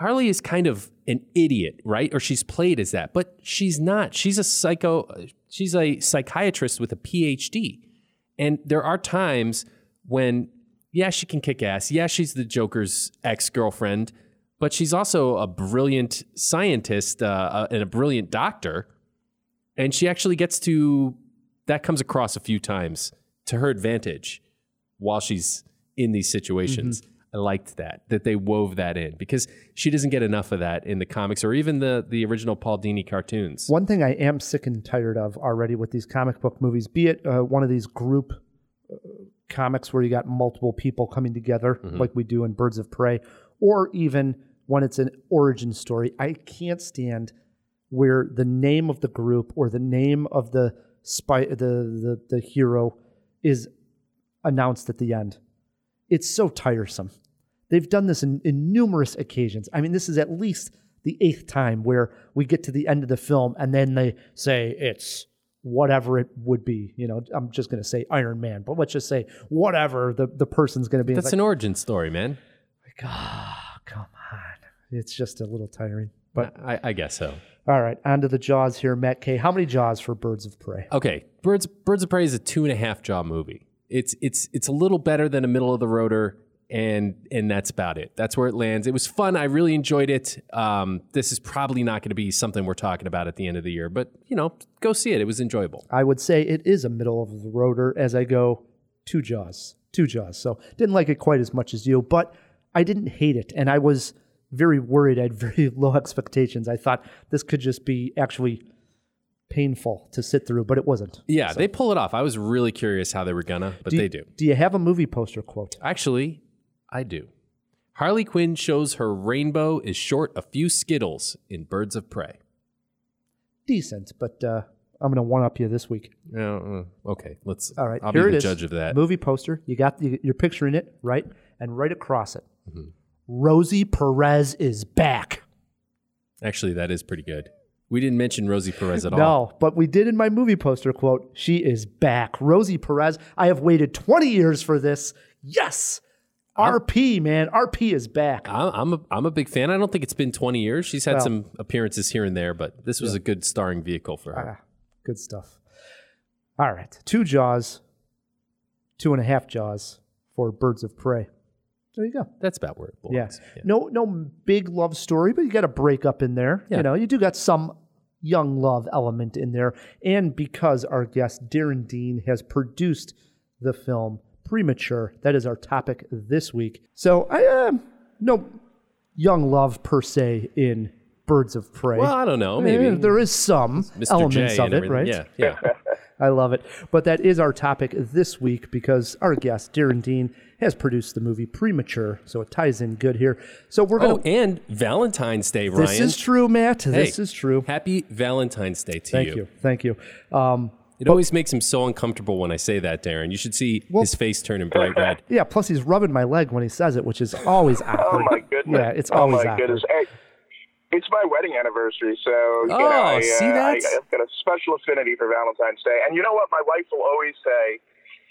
Harley is kind of an idiot, right? Or she's played as that, but she's not. She's a psycho, she's a psychiatrist with a PhD. And there are times when, yeah, she can kick ass. Yeah, she's the Joker's ex girlfriend, but she's also a brilliant scientist uh, uh, and a brilliant doctor and she actually gets to that comes across a few times to her advantage while she's in these situations. I liked that that they wove that in because she doesn't get enough of that in the comics or even the the original Paul Dini cartoons. One thing I am sick and tired of already with these comic book movies, be it uh, one of these group uh, comics where you got multiple people coming together, like we do in Birds of Prey, or even when it's an origin story, I can't stand where the name of the group or the name of the spy, the the, the hero, is announced at the end. It's so tiresome. They've done this in, in numerous occasions. I mean, this is at least the eighth time where we get to the end of the film and then they say it's whatever it would be. You know, I'm just going to say Iron Man, but let's just say whatever the, the person's going to be. That's like, an origin story, man. ah, come on. It's just a little tiring. But I, I guess so. all right, on to the Jaws here, Matt K. How many Jaws for Birds of Prey? Okay, Birds Birds of Prey is a two and a half jaw movie. It's it's it's a little better than a middle of the rotor, and and that's about it. That's where it lands. It was fun. I really enjoyed it. Um, this is probably not going to be something we're talking about at the end of the year, but you know, go see it. It was enjoyable. I would say it is a middle of the rotor as I go two Jaws. Two Jaws. So didn't like it quite as much as you, but I didn't hate it, and I was very worried. I had [LAUGHS] very low expectations. I thought this could just be actually painful to sit through, but it wasn't. Yeah, they pull it off. I was really curious how they were gonna, but Do you- they do. Do you have a movie poster quote? Actually, I do. Harley Quinn shows her rainbow is short a few skittles in Birds of Prey. Decent, but uh, I'm going to one up you this week. Yeah, uh, okay, let's. All right, I'll here be it the is. judge of that. movie poster. You got the, you're picturing it right, and right across it, Mm-hmm. Rosie Perez is back. Actually, that is pretty good. We didn't mention Rosie Perez at all. No, but we did in my movie poster quote. She is back. Rosie Perez. I have waited 20 years for this. Yes. RP, man. RP is back. I'm a, I'm a big fan. I don't think it's been 20 years. She's had Well- some appearances here and there, but this was a good starring vehicle for her. Ah, good stuff. All right. Two Jaws, two and a half Jaws for Birds of Prey. There you go. That's about where it belongs. Yeah. belongs. No, no big love story, but you got a breakup in there. Yeah. You know, you do got some young love element in there, and because our guest Darren Dean has produced the film Premature, that is our topic this week. So I uh, no young love per se in Birds of Prey. Well, I don't know. Maybe Eh, there is some Mr. elements J of it, everything. right? Yeah, yeah. [LAUGHS] I love it. But that is our topic this week because our guest, Darren Dean, has produced the movie Premature. So it ties in good here. So we're Oh, going to. and Valentine's Day, Ryan. this is true, Matt. This is true. Happy Valentine's Day to you. Thank you. Thank you. Um, It always makes him so uncomfortable when I say that, Darren. You should see his face turning bright red. [LAUGHS] yeah, plus he's rubbing my leg when he says it, which is always [LAUGHS] Oh awkward. my goodness! Yeah, it's oh always my awkward. goodness. Hey, it's my wedding anniversary, so you know, Oh, I, see uh, that? I, I've got a special affinity for Valentine's Day. And you know what? My wife will always say,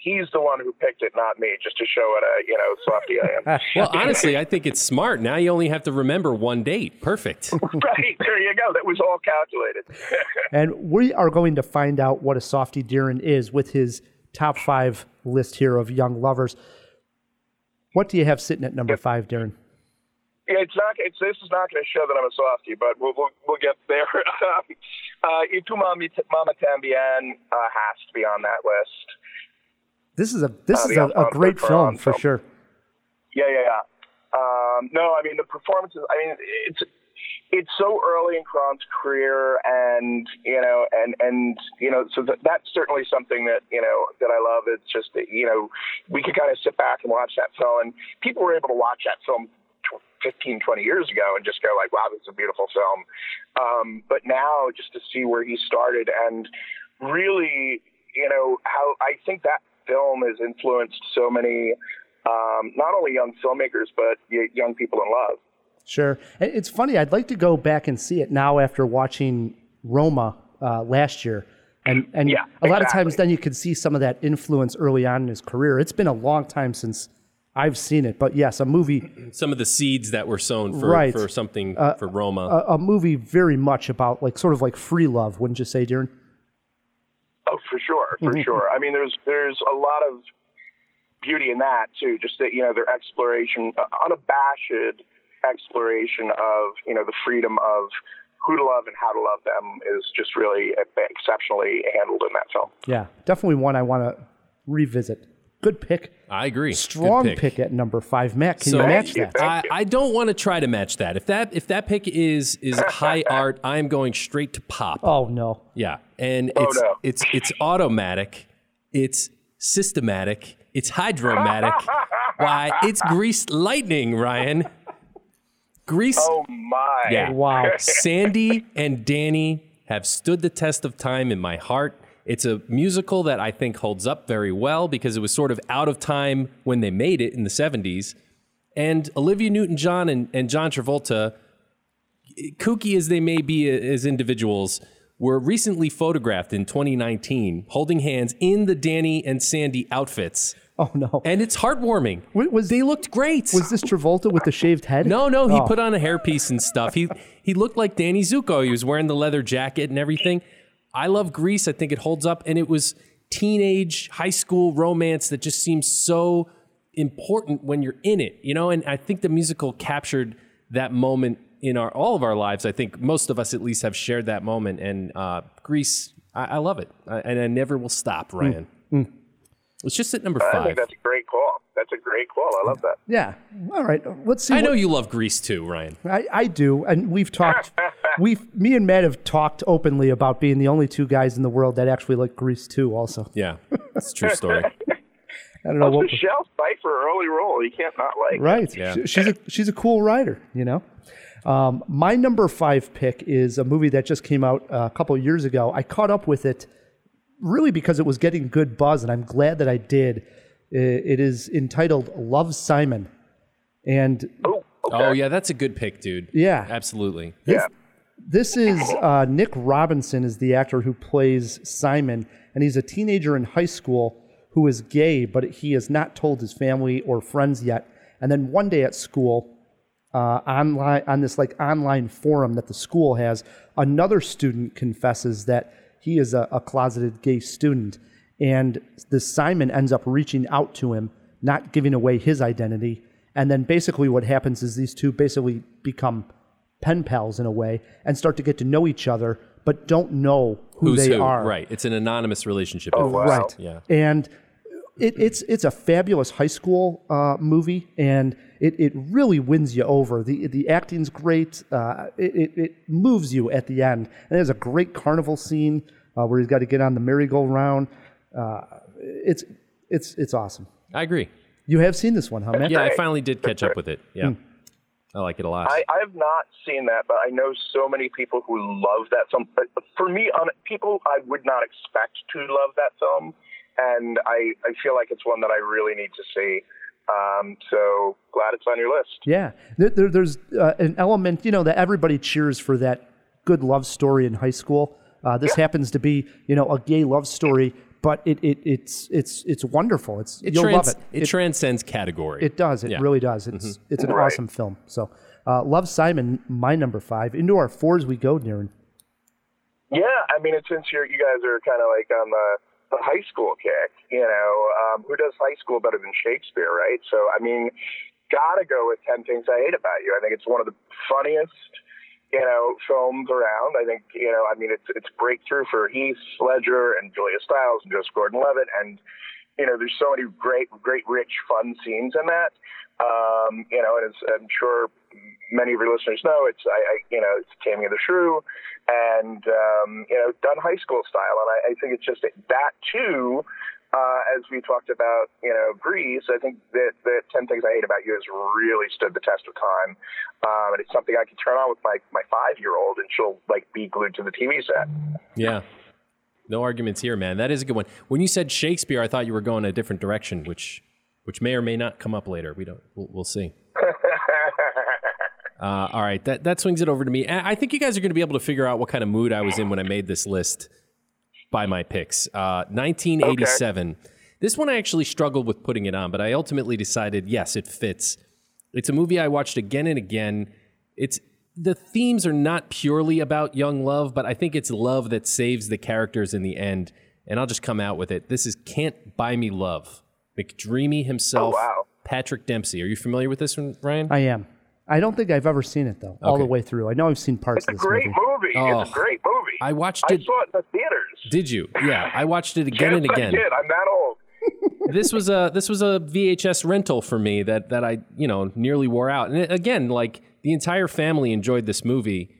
"He's the one who picked it, not me," just to show what a you know softy I am. [LAUGHS] Well, honestly, I think it's smart. Now you only have to remember one date. Perfect. [LAUGHS] right there, you go. That was all calculated. [LAUGHS] And we are going to find out what a softy Darren is with his top five list here of young lovers. What do you have sitting at number five, Darren? Yeah, it's not. It's this is not going to show that I'm a softie, but we'll we'll, we'll get there. uh, Y tu mami, mama tambien uh, has to be on that list. This is a this Uh, is a, a great film for sure. Yeah, yeah, yeah. Um, no, I mean the performances. I mean it's it's so early in Cuarón's career, and you know, and and you know, so that, that's certainly something that you know that I love. It's just that you know we could kind of sit back and watch that film, and people were able to watch that film. tw- 15, 20 years ago and just go like, wow, this is a beautiful film. Um, but now just to see where he started and really, you know, how I think that film has influenced so many, um, not only young filmmakers, but young people in love. Sure. It's funny. I'd like to go back and see it now after watching Roma uh, last year. And, and Yeah, a lot of times then you could see some of that influence early on in his career. It's been a long time since I've seen it. But yes, a movie Some of the seeds that were sown for, Right. for something for Roma. a, a movie very much about like sort of like free love, wouldn't you say, Darren? Oh, for sure, for sure. I mean, there's there's a lot of beauty in that too. Just that you know their exploration, uh, unabashed exploration of you know the freedom of who to love and how to love them is just really exceptionally handled in that film. Yeah, definitely one I want to revisit. Good pick. I agree. Strong pick. pick. at number five. Matt, can So you match that? I, I don't want to try to match that. If that if that pick is is high art, I am going straight to pop. Oh no. Yeah, and Oh, it's no. it's it's automatic, it's systematic, it's hydromatic. [LAUGHS] Why? It's greased lightning, Ryan. Grease. Oh my! yeah. Wow. Sandy and Danny have stood the test of time in my heart. It's a musical that I think holds up very well because it was sort of out of time when they made it in the 70s. And Olivia Newton John and, and John Travolta, kooky as they may be as individuals, were recently photographed in 2019 holding hands in the Danny and Sandy outfits. Oh no. And it's heartwarming. Wa- was they looked great. Was this Travolta with the shaved head? No, no, he Oh. put on a hairpiece and stuff. He he looked like Danny Zuko. He was wearing the leather jacket and everything. I love Grease. I think it holds up, and it was teenage high school romance that just seems so important when you're in it, you know. And I think the musical captured that moment in our all of our lives. I think most of us at least have shared that moment. And uh, Grease, I, I love it, I, and I never will stop, Ryan. It's just at number I five. think that's a great call. That's a great call. I love that. Yeah. All right. Let's see. I know what- you love Grease too, Ryan. I, I do, and we've talked. [LAUGHS] we've me and Matt have talked openly about being the only two guys in the world that actually like Grease too. Also, Yeah, it's a true story. [LAUGHS] I don't know Also, what. Michelle Pfeiffer, early role. You can't not like. Right. Yeah. She- she's a she's a cool writer, you know. Um, my number five pick is a movie that just came out uh, a couple of years ago. I caught up with it really because it was getting good buzz, and I'm glad that I did. I- It is entitled Love Simon, and Oh, okay. Oh yeah, that's a good pick, dude. Yeah. absolutely. yeah. This is uh, Nick Robinson is the actor who plays Simon, and he's a teenager in high school who is gay, but he has not told his family or friends yet. And then one day at school, uh, online on this like online forum that the school has, another student confesses that he is a, a closeted gay student, and this Simon ends up reaching out to him, not giving away his identity. And then basically what happens is these two basically become pen pals in a way and start to get to know each other, but don't know who Who's they who? are. Right. It's an anonymous relationship. Oh, wow. Right. Yeah. And it, it's it's a fabulous high school uh, movie, and it, it really wins you over. the The acting's great. Uh, it, it it moves you at the end, and there's a great carnival scene uh, where he's got to get on the merry-go-round. Uh, it's it's it's awesome. I agree. You have seen this one, huh, Matt? Yeah, I finally did catch up with it. Yeah, Hmm. I like it a lot. I, I have not seen that, but I know so many people who love that film. But for me, on people I would not expect to love that film, and I, I feel like it's one that I really need to see. Um, so glad it's on your list. Yeah, there, there, there's uh, an element, you know, that everybody cheers for that good love story in high school. Uh, this happens to be, you know, a gay love story, but it, it it's it's it's wonderful. It's it, you'll trans- love it. it. transcends category. It does. It Yeah. really does. It's it's an Right. awesome film. So, uh, love Simon, my number five. Into our fours we go, Darren. Yeah, I mean, it's since you're, you guys are kind of like on the, the high school kick, you know, um, who does high school better than Shakespeare, right? So, I mean, gotta go with 10 Things I Hate About You. I think it's one of the funniest, you know, films around. I think, you know, I mean, it's, it's breakthrough for Heath Ledger and Julia Stiles and Joseph Gordon-Levitt. And, you know, there's so many great, great, rich, fun scenes in that. Um, you know, and as I'm sure many of your listeners know, it's I, I you know it's Taming of the Shrew, and um, you know done high school style, and I, I think it's just that too. Uh, as we talked about, you know, Grease, I think that, that 10 Things I Hate About You has really stood the test of time. Um, and it's something I can turn on with my, my five year old and she'll like be glued to the TV set. Yeah. No arguments here, man. That is a good one. When you said Shakespeare, I thought you were going a different direction, which which may or may not come up later. We don't. We'll, we'll see. [LAUGHS] Uh, all right, that that swings it over to me. I I think you guys are going to be able to figure out what kind of mood I was in when I made this list by my picks. Uh, 1987. This one I actually struggled with putting it on, but I ultimately decided yes, it fits. It's a movie I watched again and again. It's the themes are not purely about young love, but I think it's love that saves the characters in the end. And I'll just come out with it. This is Can't Buy Me Love. McDreamy himself, Oh, wow. Patrick Dempsey. Are you familiar with this one, Ryan? I am. I don't think I've ever seen it though, all the way through. I know I've seen parts It's a of this great movie. movie. Oh. It's a great movie. I watched it. I saw it in the theaters. Did you? Yeah, I watched it again Yes, and again. I did. I'm that old. [LAUGHS] this was a this was a VHS rental for me that that I you know nearly wore out. And again, like the entire family enjoyed this movie,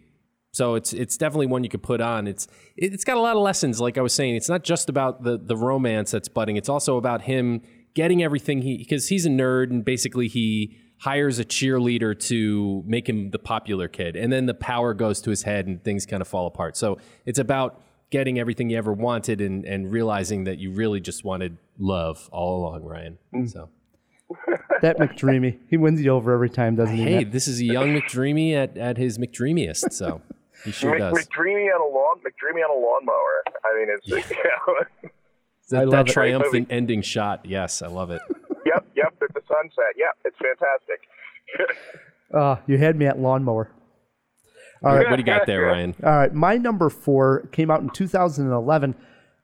so it's it's definitely one you could put on. It's it- it's got a lot of lessons. Like I was saying, it's not just about the the romance that's budding. It's also about him getting everything he because he's a nerd and basically he hires a cheerleader to make him the popular kid, and then the power goes to his head and things kind of fall apart. So it's about getting everything you ever wanted and, and realizing that you really just wanted love all along, Ryan. So, That McDreamy, he wins you over every time, doesn't he? hey, this is a young McDreamy at, at his McDreamiest. So he sure does. McDreamy on a lawn, McDreamy on a lawnmower. I mean, it's [LAUGHS] you know, That, I love that it. triumphant ending shot. Yes, I love it. yep, yep, at the sunset. Yep, it's fantastic. Uh, [LAUGHS] you had me at lawnmower. All right. What do you got there, Ryan? All right, my number four came out in 2011.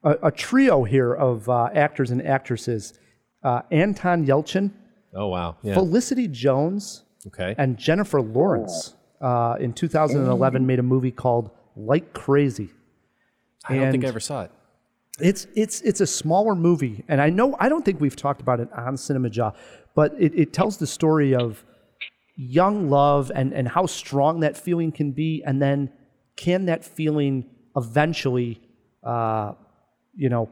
A, a trio here of uh, actors and actresses: uh, Anton Yelchin, Oh, wow. Yeah. Felicity Jones, Okay. and Jennifer Lawrence. Uh, in 2011, made a movie called Like Crazy. I don't think and- I ever saw it. It's it's it's a smaller movie, and I know I don't think we've talked about it on Cinema Jaw, but it, it tells the story of young love and and how strong that feeling can be, and then can that feeling eventually, uh, you know,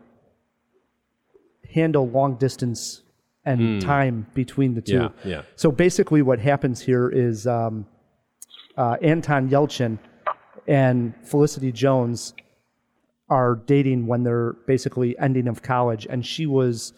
handle long distance and time between the two. Yeah, yeah. So basically, what happens here is um, uh, Anton Yelchin and Felicity Jones are dating when they're basically ending of college, and she was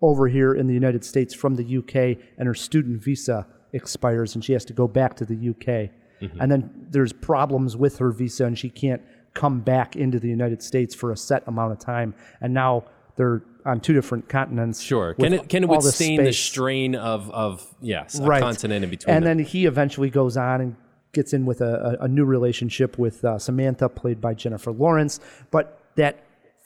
over here in the United States from the UK, and her student visa expires, and she has to go back to the UK. And then there's problems with her visa, and she can't come back into the United States for a set amount of time. And now they're on two different continents. Sure. Can it can it withstand the strain of of yes, right. continent in between? And them. then he eventually goes on and gets in with a, a, a new relationship with uh, Samantha, played by Jennifer Lawrence. But that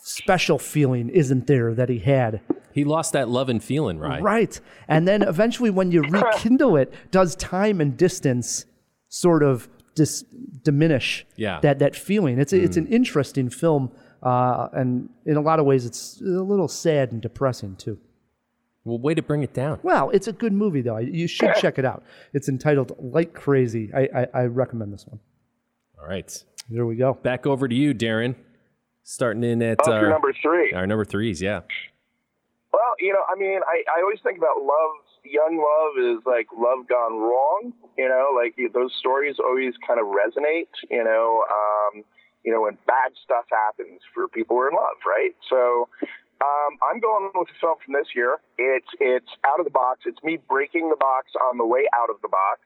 special feeling isn't there that he had. he lost that love and feeling, right? Right. And then eventually, when you rekindle it, does time and distance sort of dis- diminish Yeah. that, that feeling? It's, a, it's an interesting film. Uh, and in a lot of ways, it's a little sad and depressing, too. Well, way to bring it down. Well, it's a good movie, though. You should check it out. It's entitled Like Crazy. I, I, I recommend this one. All right. There we go. Back over to you, Darren. Starting in at Oh, our, number three. our number threes, yeah. Well, you know, I mean, I, I always think about love. Young love is like love gone wrong. You know, like those stories always kind of resonate. You know, um, you know when bad stuff happens for people who are in love, right? So, um, I'm going with a film from this year. It's it's out of the box. It's me breaking the box on the way out of the box.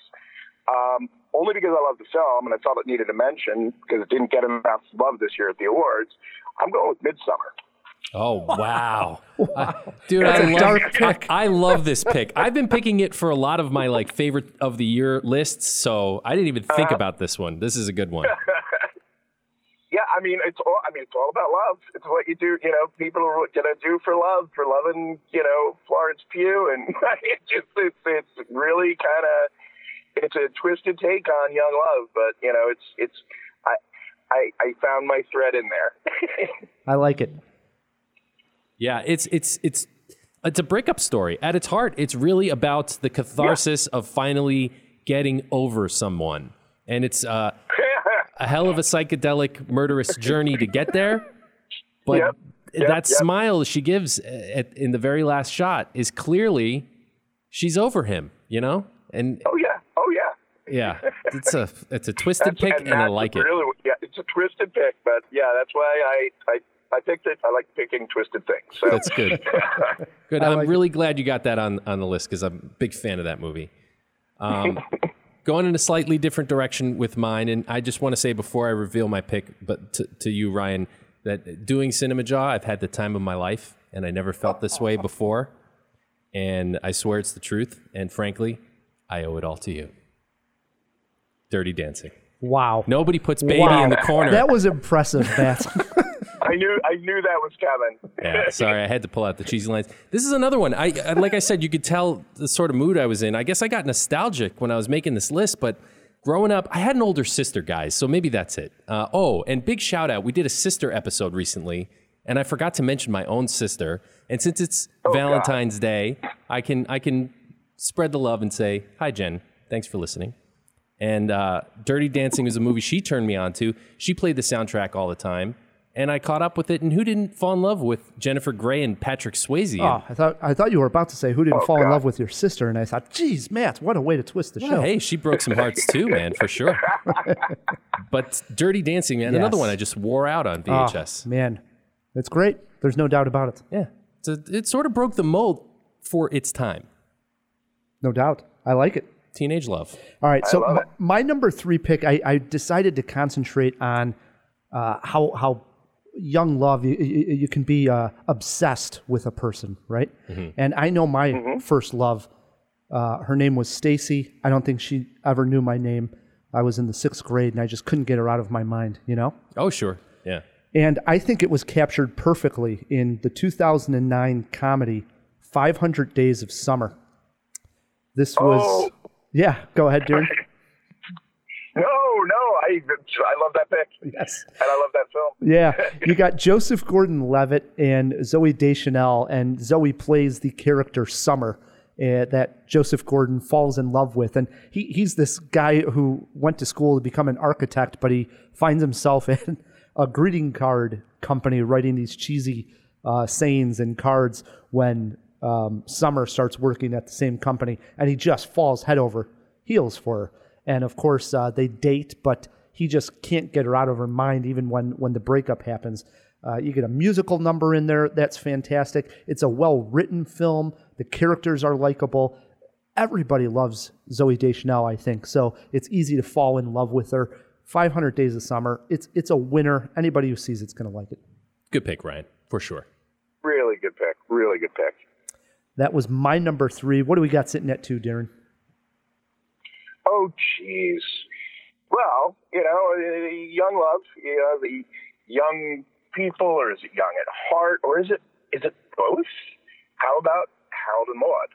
Um, only because I love the film and I felt it needed a mention because it didn't get enough love this year at the awards. I'm going with Midsommar. Oh wow, [LAUGHS] I- dude! That's I a love, dark pick. I, I love this pick. I've been picking it for a lot of my like favorite of the year lists, so I didn't even think uh-huh. about this one. This is a good one. [LAUGHS] Yeah, I mean it's all. I mean it's all about love. It's what you do. You know, people are gonna do for love, for loving. You know, Florence Pugh, and [LAUGHS] it's just it's it's really kind of it's a twisted take on young love, but you know, it's it's I I, I found my thread in there. [LAUGHS] I like it. Yeah, it's it's it's it's a breakup story. At its heart, it's really about the catharsis of finally getting over someone, and it's uh, a hell of a psychedelic, murderous journey to get there. But Yep, yep, that yep. smile she gives at, in the very last shot is clearly she's over him. You know, and oh yeah, yeah. yeah, it's a it's a twisted That's- pick, and, I that's like it. really, Yeah, it's a twisted pick, but yeah, that's why I I. I picked it. I like picking twisted things. So. That's good. [LAUGHS] Good. I'm really glad you got that on, on the list because I'm a big fan of that movie. Um, [LAUGHS] going in a slightly different direction with mine, and I just want to say before I reveal my pick, but to, to you, Ryan, that doing Cinema Jaw, I've had the time of my life, and I never felt this way before. And I swear it's the truth. And frankly, I owe it all to you. Dirty Dancing. Wow. Nobody puts baby Wow. in the corner. That was impressive, Matt. [LAUGHS] I knew I knew that was coming. Yeah, sorry, I had to pull out the cheesy lines. This is another one. I, I like I said, you could tell the sort of mood I was in. I guess I got nostalgic when I was making this list, but growing up, I had an older sister, guys, so maybe that's it. Uh, oh, and big shout out, we did a sister episode recently, and I forgot to mention my own sister. And since it's Valentine's Day, I can I can spread the love and say hi, Jen. Thanks for listening. And uh, Dirty Dancing was a movie she turned me on to. She played the soundtrack all the time, and I caught up with it. And who didn't fall in love with Jennifer Grey and Patrick Swayze? oh, I thought I thought you were about to say who didn't fall in love with your sister, and I thought, geez, Matt, what a way to twist the Well, show. hey, she broke some hearts too, man, for sure. [LAUGHS] but Dirty Dancing, man, another one I just wore out on Oh, VHS. man, it's great. There's no doubt about it. yeah, it's a, it sort of broke the mold for its time. No doubt. I like it. Teenage love. All right. So love my, my number three pick, I, I decided to concentrate on uh, how how young love you, you, you can be uh, obsessed with a person, right? And I know my first love. Uh, her name was Stacy. I don't think she ever knew my name. I was in the sixth grade, and I just couldn't get her out of my mind. You know. Oh, sure. Yeah. And I think it was captured perfectly in the 2009 comedy 500 Days of Summer. This was, Oh. Yeah, go ahead, dude. [LAUGHS] No, no, I I love that pick, Yes. and I love that film. Yeah, [LAUGHS] you got Joseph Gordon-Levitt and Zooey Deschanel, and Zooey plays the character Summer uh, that Joseph Gordon falls in love with, and he he's this guy who went to school to become an architect, but he finds himself [LAUGHS] in a greeting card company writing these cheesy uh, sayings and cards when um, Summer starts working at the same company, and he just falls head over heels for her. And of course, uh, they date, but he just can't get her out of her mind, even when when the breakup happens. Uh, you get a musical number in there that's fantastic. It's a well written film. The characters are likable. Everybody loves Zooey Deschanel, I think. So it's easy to fall in love with her. 500 Days of Summer. It's it's a winner. Anybody who sees it's going to like it. Good pick, Ryan, for sure. Really good pick. Really good pick. That was my number three. What do we got sitting at two, Darren? Oh, jeez. Well, you know, young love. You know, the young people, or is it young at heart, or is it is it both? How about Harold and Maude?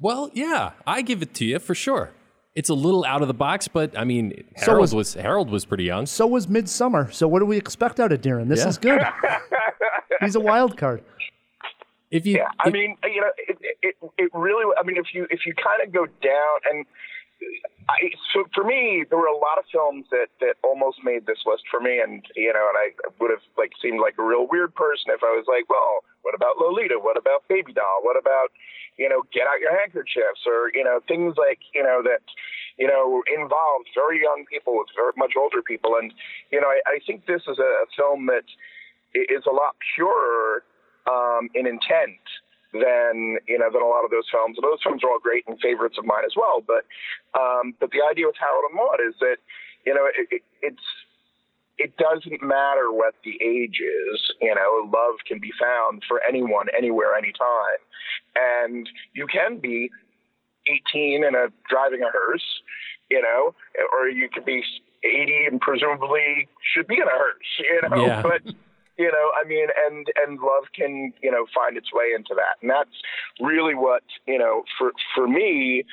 Well, yeah, I give it to you for sure. It's a little out of the box, but I mean, So Harold was- was, Harold was pretty young. So was Midsommar. So what do we expect out of Darren? This Yeah. is good. [LAUGHS] He's a wild card. If you, Yeah, I if- mean, you know, it, it it really. I mean, if you if you kind of go down and. I, so for me, there were a lot of films that, that almost made this list for me, and you know, and I would have like seemed like a real weird person if I was like, well, what about Lolita? What about Baby Doll? What about you know, Get Out Your Handkerchiefs, or you know, things like you know that you know involved very young people with very much older people, and you know, I, I think this is a, a film that is a lot purer um, in intent than you know than a lot of those films. And those films are all great and favorites of mine as well. But um, but the idea with Harold and Maude is that you know it, it, it's it doesn't matter what the age is. You know, love can be found for anyone, anywhere, anytime, and you can be 18 and a driving a hearse. You know, or you could be 80 and presumably should be in a hearse. You know, Yeah. but you know i mean and and love can you know find its way into that and that's really what you know for for me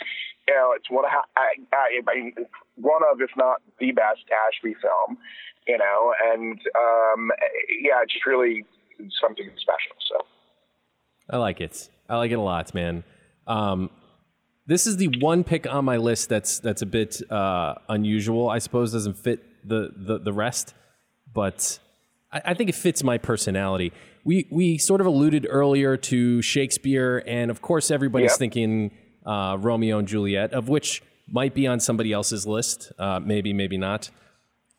you know it's one of I, I, I mean one of if not the best ashby film you know and um yeah it's really something special so I like it. I like it a lot, man. Um, this is the one pick on my list that's that's a bit uh, unusual. I suppose doesn't fit the the, the rest, but I, I think it fits my personality. We we sort of alluded earlier to Shakespeare, and of course, everybody's Yep. thinking uh, Romeo and Juliet, of which might be on somebody else's list, uh, maybe maybe not.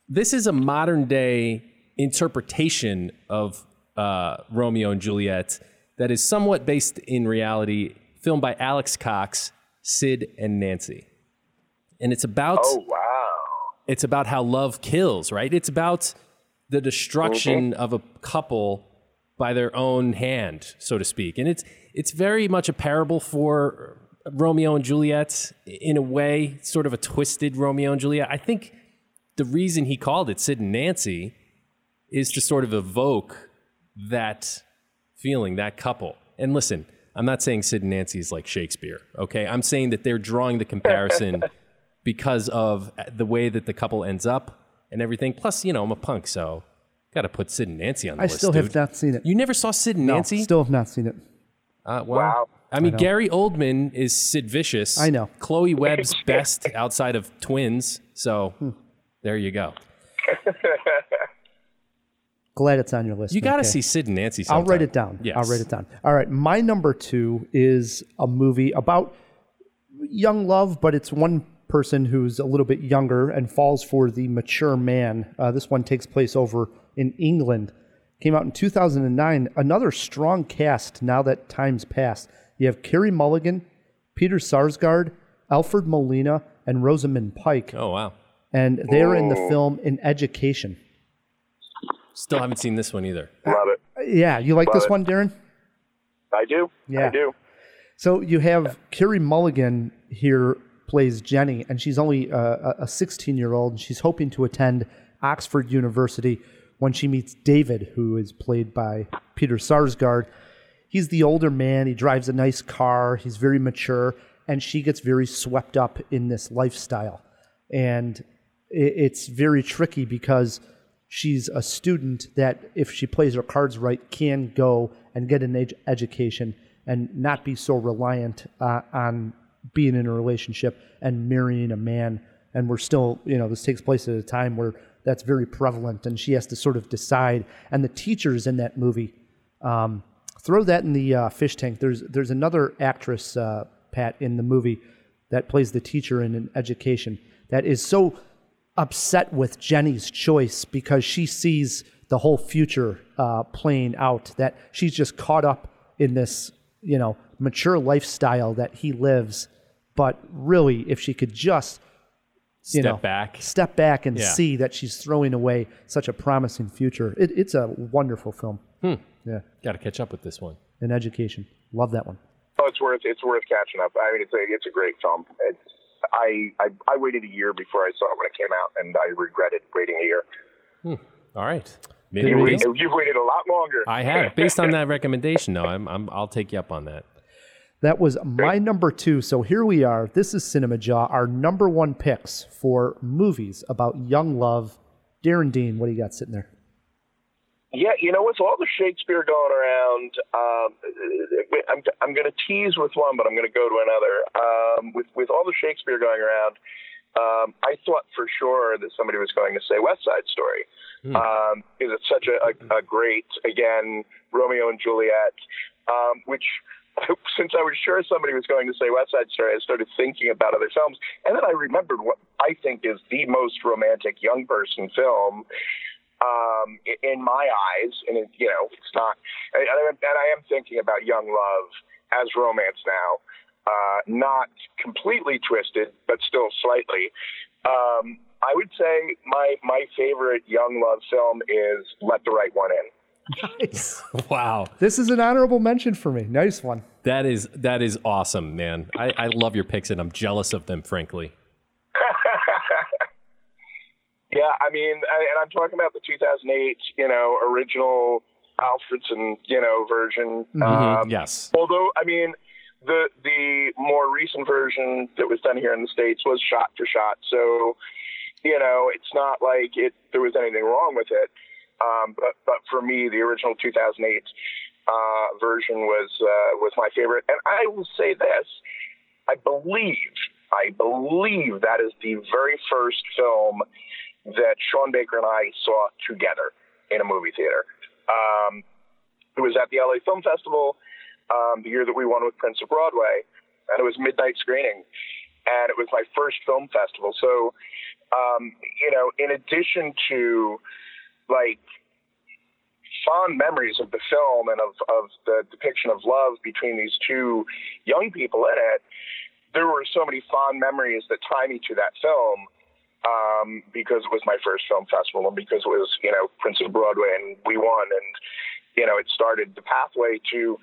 This is a modern day interpretation of uh, Romeo and Juliet that is somewhat based in reality, filmed by Alex Cox, Sid, and Nancy. And it's about oh wow it's about how love kills, right? It's about the mm-hmm. destruction of a couple by their own hand, so to speak. And it's it's very much a parable for Romeo and Juliet in a way, sort of a twisted Romeo and Juliet. I think the reason he called it Sid and Nancy is to sort of evoke that feeling, that couple. And listen, I'm not saying Sid and Nancy is like Shakespeare, okay? I'm saying that they're drawing the comparison [LAUGHS] because of the way that the couple ends up and everything. Plus, you know, I'm a punk, so got to put Sid and Nancy on the list. I list. still have dude. not seen it. You never saw Sid and No, Nancy? still have not seen it. Uh, well, Wow. I mean, Gary Oldman is Sid Vicious. I know. Chloe Webb's best outside of twins. So Hmm. there you go. [LAUGHS] Glad it's on your list. You got to okay. see Sid and Nancy. Sometime. I'll write it down. Yes. I'll write it down. All right. My number two is a movie about young love, but it's one person who's a little bit younger and falls for the mature man. Uh, this one takes place over in England. Came out in 2009. Another strong cast now that time's passed. You have Carey Mulligan, Peter Sarsgaard, Alfred Molina, and Rosamund Pike. Oh wow. And they're in the film An Education. Still haven't seen this one either. love it Yeah, you like this it. one, Darren? i do Yeah. i do So you have Carey Mulligan here plays Jenny, and she's only uh, a 16 year old, and she's hoping to attend Oxford University when she meets David, who is played by Peter Sarsgaard. He's the older man. He drives a nice car. He's very mature, and she gets very swept up in this lifestyle. And it's very tricky because she's a student that, if she plays her cards right, can go and get an ed- education and not be so reliant uh, on being in a relationship and marrying a man. And we're still, you know, this takes place at a time where that's very prevalent, and she has to sort of decide. And the teachers in that movie, um, throw that in the uh, fish tank. There's there's another actress, uh, Pat, in the movie that plays the teacher in an education that is so upset with Jenny's choice because she sees the whole future uh, playing out that she's just caught up in this you know mature lifestyle that he lives. But really, if she could just you Step know, back. step back and Yeah. see that she's throwing away such a promising future, it, it's a wonderful film. Hmm. Yeah, Got to catch up with this one. An Education, love that one. Oh, it's worth it's worth catching up. I mean, it's a it's a great film. It's I I, I waited a year before I saw it when it came out, and I regretted waiting a year. Hmm. All right. Maybe There we we can- go. You've waited a lot longer. I have. Based on [LAUGHS] that recommendation, though, I'm, I'm, I'll take you up on that. That was my number two. So here we are. This is Cinema Jaw, our number one picks for movies about young love. Darren Dean, what do you got sitting there? Yeah, you know, with all the Shakespeare going around, um, I'm, I'm going to tease with one, but I'm going to go to another. Um, with with all the Shakespeare going around, um, I thought for sure that somebody was going to say West Side Story, um, because it's such a, a, a great, again, Romeo and Juliet, um, which. [LAUGHS] Since I was sure somebody was going to say West Side Story, I started thinking about other films, and then I remembered what I think is the most romantic young person film, um, in my eyes, and it, you know, it's not. And, I am thinking about young love as romance now, uh, not completely twisted, but still slightly. Um, I would say my my favorite young love film is Let the Right One In. Nice. [LAUGHS] Wow. this is an honorable mention for me. Nice one. That is that is awesome, man. I, I love your picks and I'm jealous of them, frankly. [LAUGHS] Yeah, I mean, I- and I'm talking about the 2008, you know, original Alfredson, you know, version. Um, yes. Although, I mean, the the more recent version that was done here in the states was shot for shot, so you know, it's not like it there was anything wrong with it. Um, but but for me, the original 2008 uh, version was uh, was my favorite, and I will say this: I believe I believe that is the very first film that Sean Baker and I saw together in a movie theater. Um, it was at the LA Film Festival um, the year that we won with Prince of Broadway, and it was midnight screening, and it was my first film festival. So, um, you know, in addition to like fond memories of the film and of, of the depiction of love between these two young people in it, there were so many fond memories that tie me to that film um, because it was my first film festival and because it was, you know, Prince of Broadway and we won and, you know, it started the pathway to,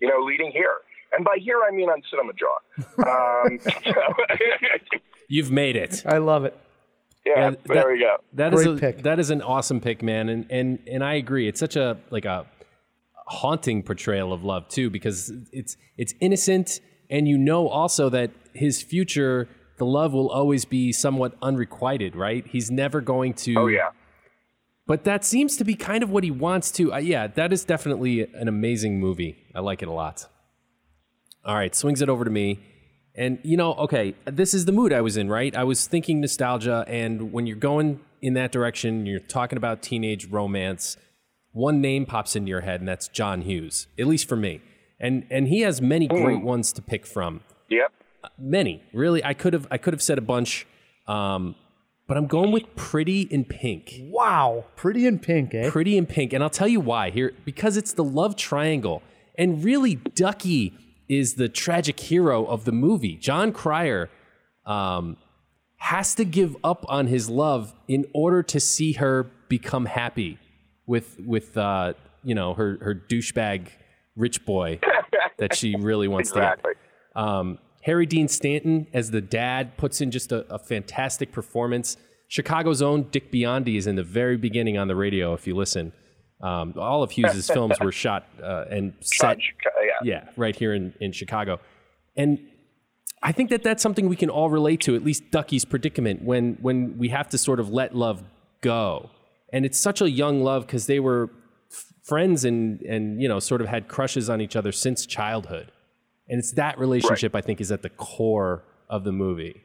you know, leading here. And by here, I mean on Cinema Jaw. [LAUGHS] Um, [LAUGHS] so- [LAUGHS] You've made it. I love it. Yeah, that- there we go. That is Great a, pick. that is an awesome pick, man, and and and I agree. It's such a like a haunting portrayal of love too, because it's it's innocent, and you know also that his future, the love will always be somewhat unrequited, right? He's never going to. Oh, yeah. But that seems to be kind of what he wants to. Uh, yeah, that is definitely an amazing movie. I like it a lot. All right, swings it over to me. And, you know, okay, this is the mood I was in, right? I was thinking nostalgia. And when you're going in that direction, you're talking about teenage romance, one name pops into your head, and that's John Hughes, at least for me. And, and he has many great ones to pick from Yep. many really i could have i could have said a bunch um, but i'm going with pretty in pink Wow. Pretty in pink, eh? pretty in pink and i'll tell you why here because it's the love triangle and really ducky is the tragic hero of the movie jon cryer um, has to give up on his love in order to see her become happy with with uh, you know her her douchebag rich boy [LAUGHS] that she really wants Exactly. to um, Harry Dean Stanton as the dad puts in just a, a fantastic performance. Chicago's own Dick Biondi is in the very beginning on the radio. If you listen, um, all of Hughes's [LAUGHS] films were shot uh, and set, Chica- yeah. yeah, right here in, in Chicago. And I think that that's something we can all relate to, at least Ducky's predicament when when we have to sort of let love go. And it's such a young love because they were f- friends and and you know sort of had crushes on each other since childhood. And it's that relationship I think is at the core of the movie.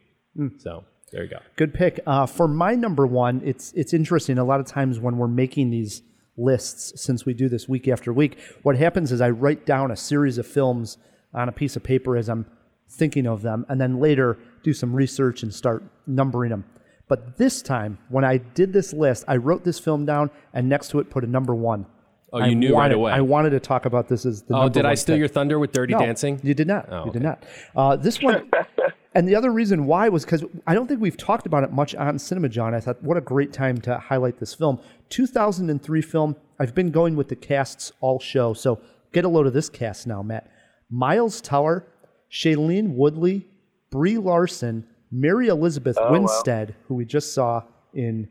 So there you go. Good pick. Uh, for my number one, it's it's interesting. A lot of times when we're making these lists, since we do this week after week, what happens is I write down a series of films on a piece of paper as I'm thinking of them, and then later do some research and start numbering them. But this time, when I did this list, I wrote this film down and next to it put a number one. Oh, I you knew right away. I wanted to talk about this as the. Oh, number did I steal pick. your thunder with Dirty No, Dancing? You did not. Oh, you did okay. not. Uh, this one, [LAUGHS] and the other reason why was because I don't think we've talked about it much on Cinema Jaw. I thought, what a great time to highlight this film. 2003 film. I've been going with the casts all show, so get a load of this cast now, Matt. Miles Teller, Shailene Woodley, Brie Larson, Mary Elizabeth Oh, wow. Winstead, who we just saw in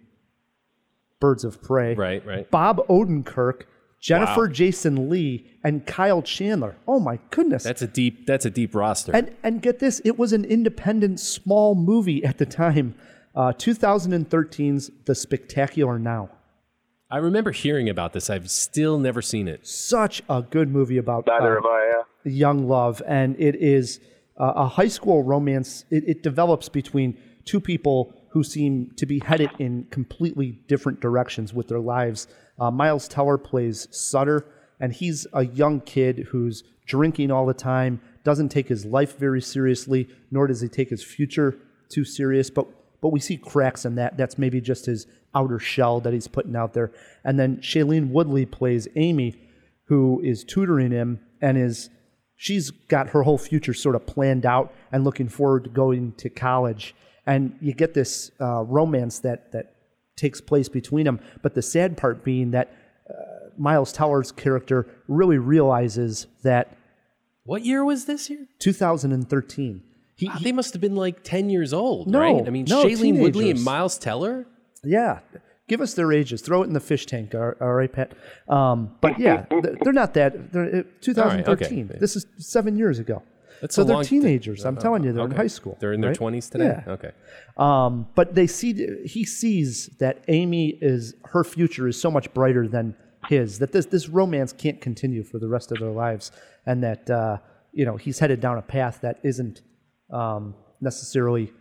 Birds of Prey. Right, right. Bob Odenkirk, Jennifer Wow. Jason Lee, and Kyle Chandler. Oh my goodness. That's a deep that's a deep roster. and and get this, it was an independent small movie at the time. Uh, 2013's The Spectacular Now. I remember hearing about this. I've still never seen it. Such a good movie about Neither uh, have I. Yeah. young love, and it is uh, a high school romance. It, it develops between two people who seem to be headed in completely different directions with their lives. Uh, Miles Teller plays Sutter, and he's a young kid who's drinking all the time, doesn't take his life very seriously, nor does he take his future too serious. But but we see cracks in that. That's maybe just his outer shell that he's putting out there. And then Shailene Woodley plays Amy, who is tutoring him and is she's got her whole future sort of planned out and looking forward to going to college. And you get this uh, romance that that takes place between them. But the sad part being that uh, Miles Teller's character really realizes that What year was this year? 2013. He, Wow, they must have been like 10 years old, No, right? I mean, no, Shailene Woodley and. Miles Teller? Yeah. Give us their ages. Throw it in the fish tank. All all right, Pat. Um, but yeah, they're not that. They're uh, 2013. okay. This is seven years ago. That's so they're teenagers. I'm telling you, they're in high school. They're in their right? 20s today? Yeah. Okay. Um, but they see he sees that Amy is her future is so much brighter than his that this this romance can't continue for the rest of their lives, and that uh, you know he's headed down a path that isn't um, necessarily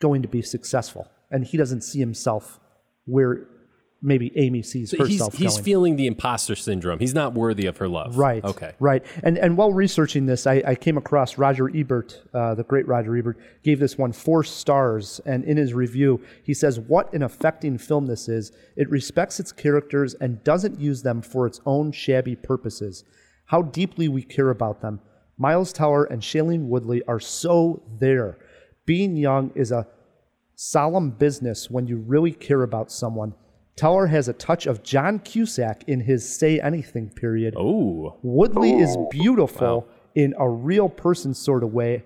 going to be successful, and he doesn't see himself where maybe Amy sees So he's, herself he's going. feeling the imposter syndrome. He's not worthy of her love. Right. Okay. Right. And and while researching this, I, I came across Roger Ebert, uh, the great Roger Ebert, gave this one four stars. And in his review, he says, "What an affecting film this is! It respects its characters and doesn't use them for its own shabby purposes. How deeply we care about them. Miles Teller and Shailene Woodley are so there. Being young is a solemn business when you really care about someone." Teller has a touch of John Cusack in his Say Anything period. Oh. Woodley is oh, beautiful in a real person sort of way,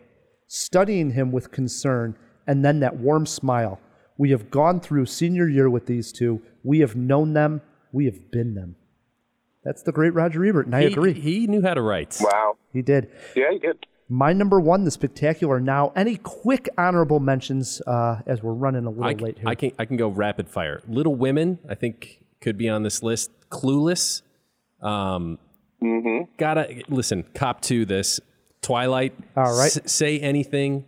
studying him with concern, and then that warm smile. We have gone through senior year with these two. We have known them. We have been them. That's the great Roger Ebert, and I agree. He knew how to write. Wow. He did. Yeah, he did. My number one, The Spectacular Now. Any quick honorable mentions uh, as we're running a little I, late here? I can I can go rapid fire. Little Women, I think, could be on this list. Clueless. Um, Gotta listen. Cop to this. Twilight. All right. S- say anything.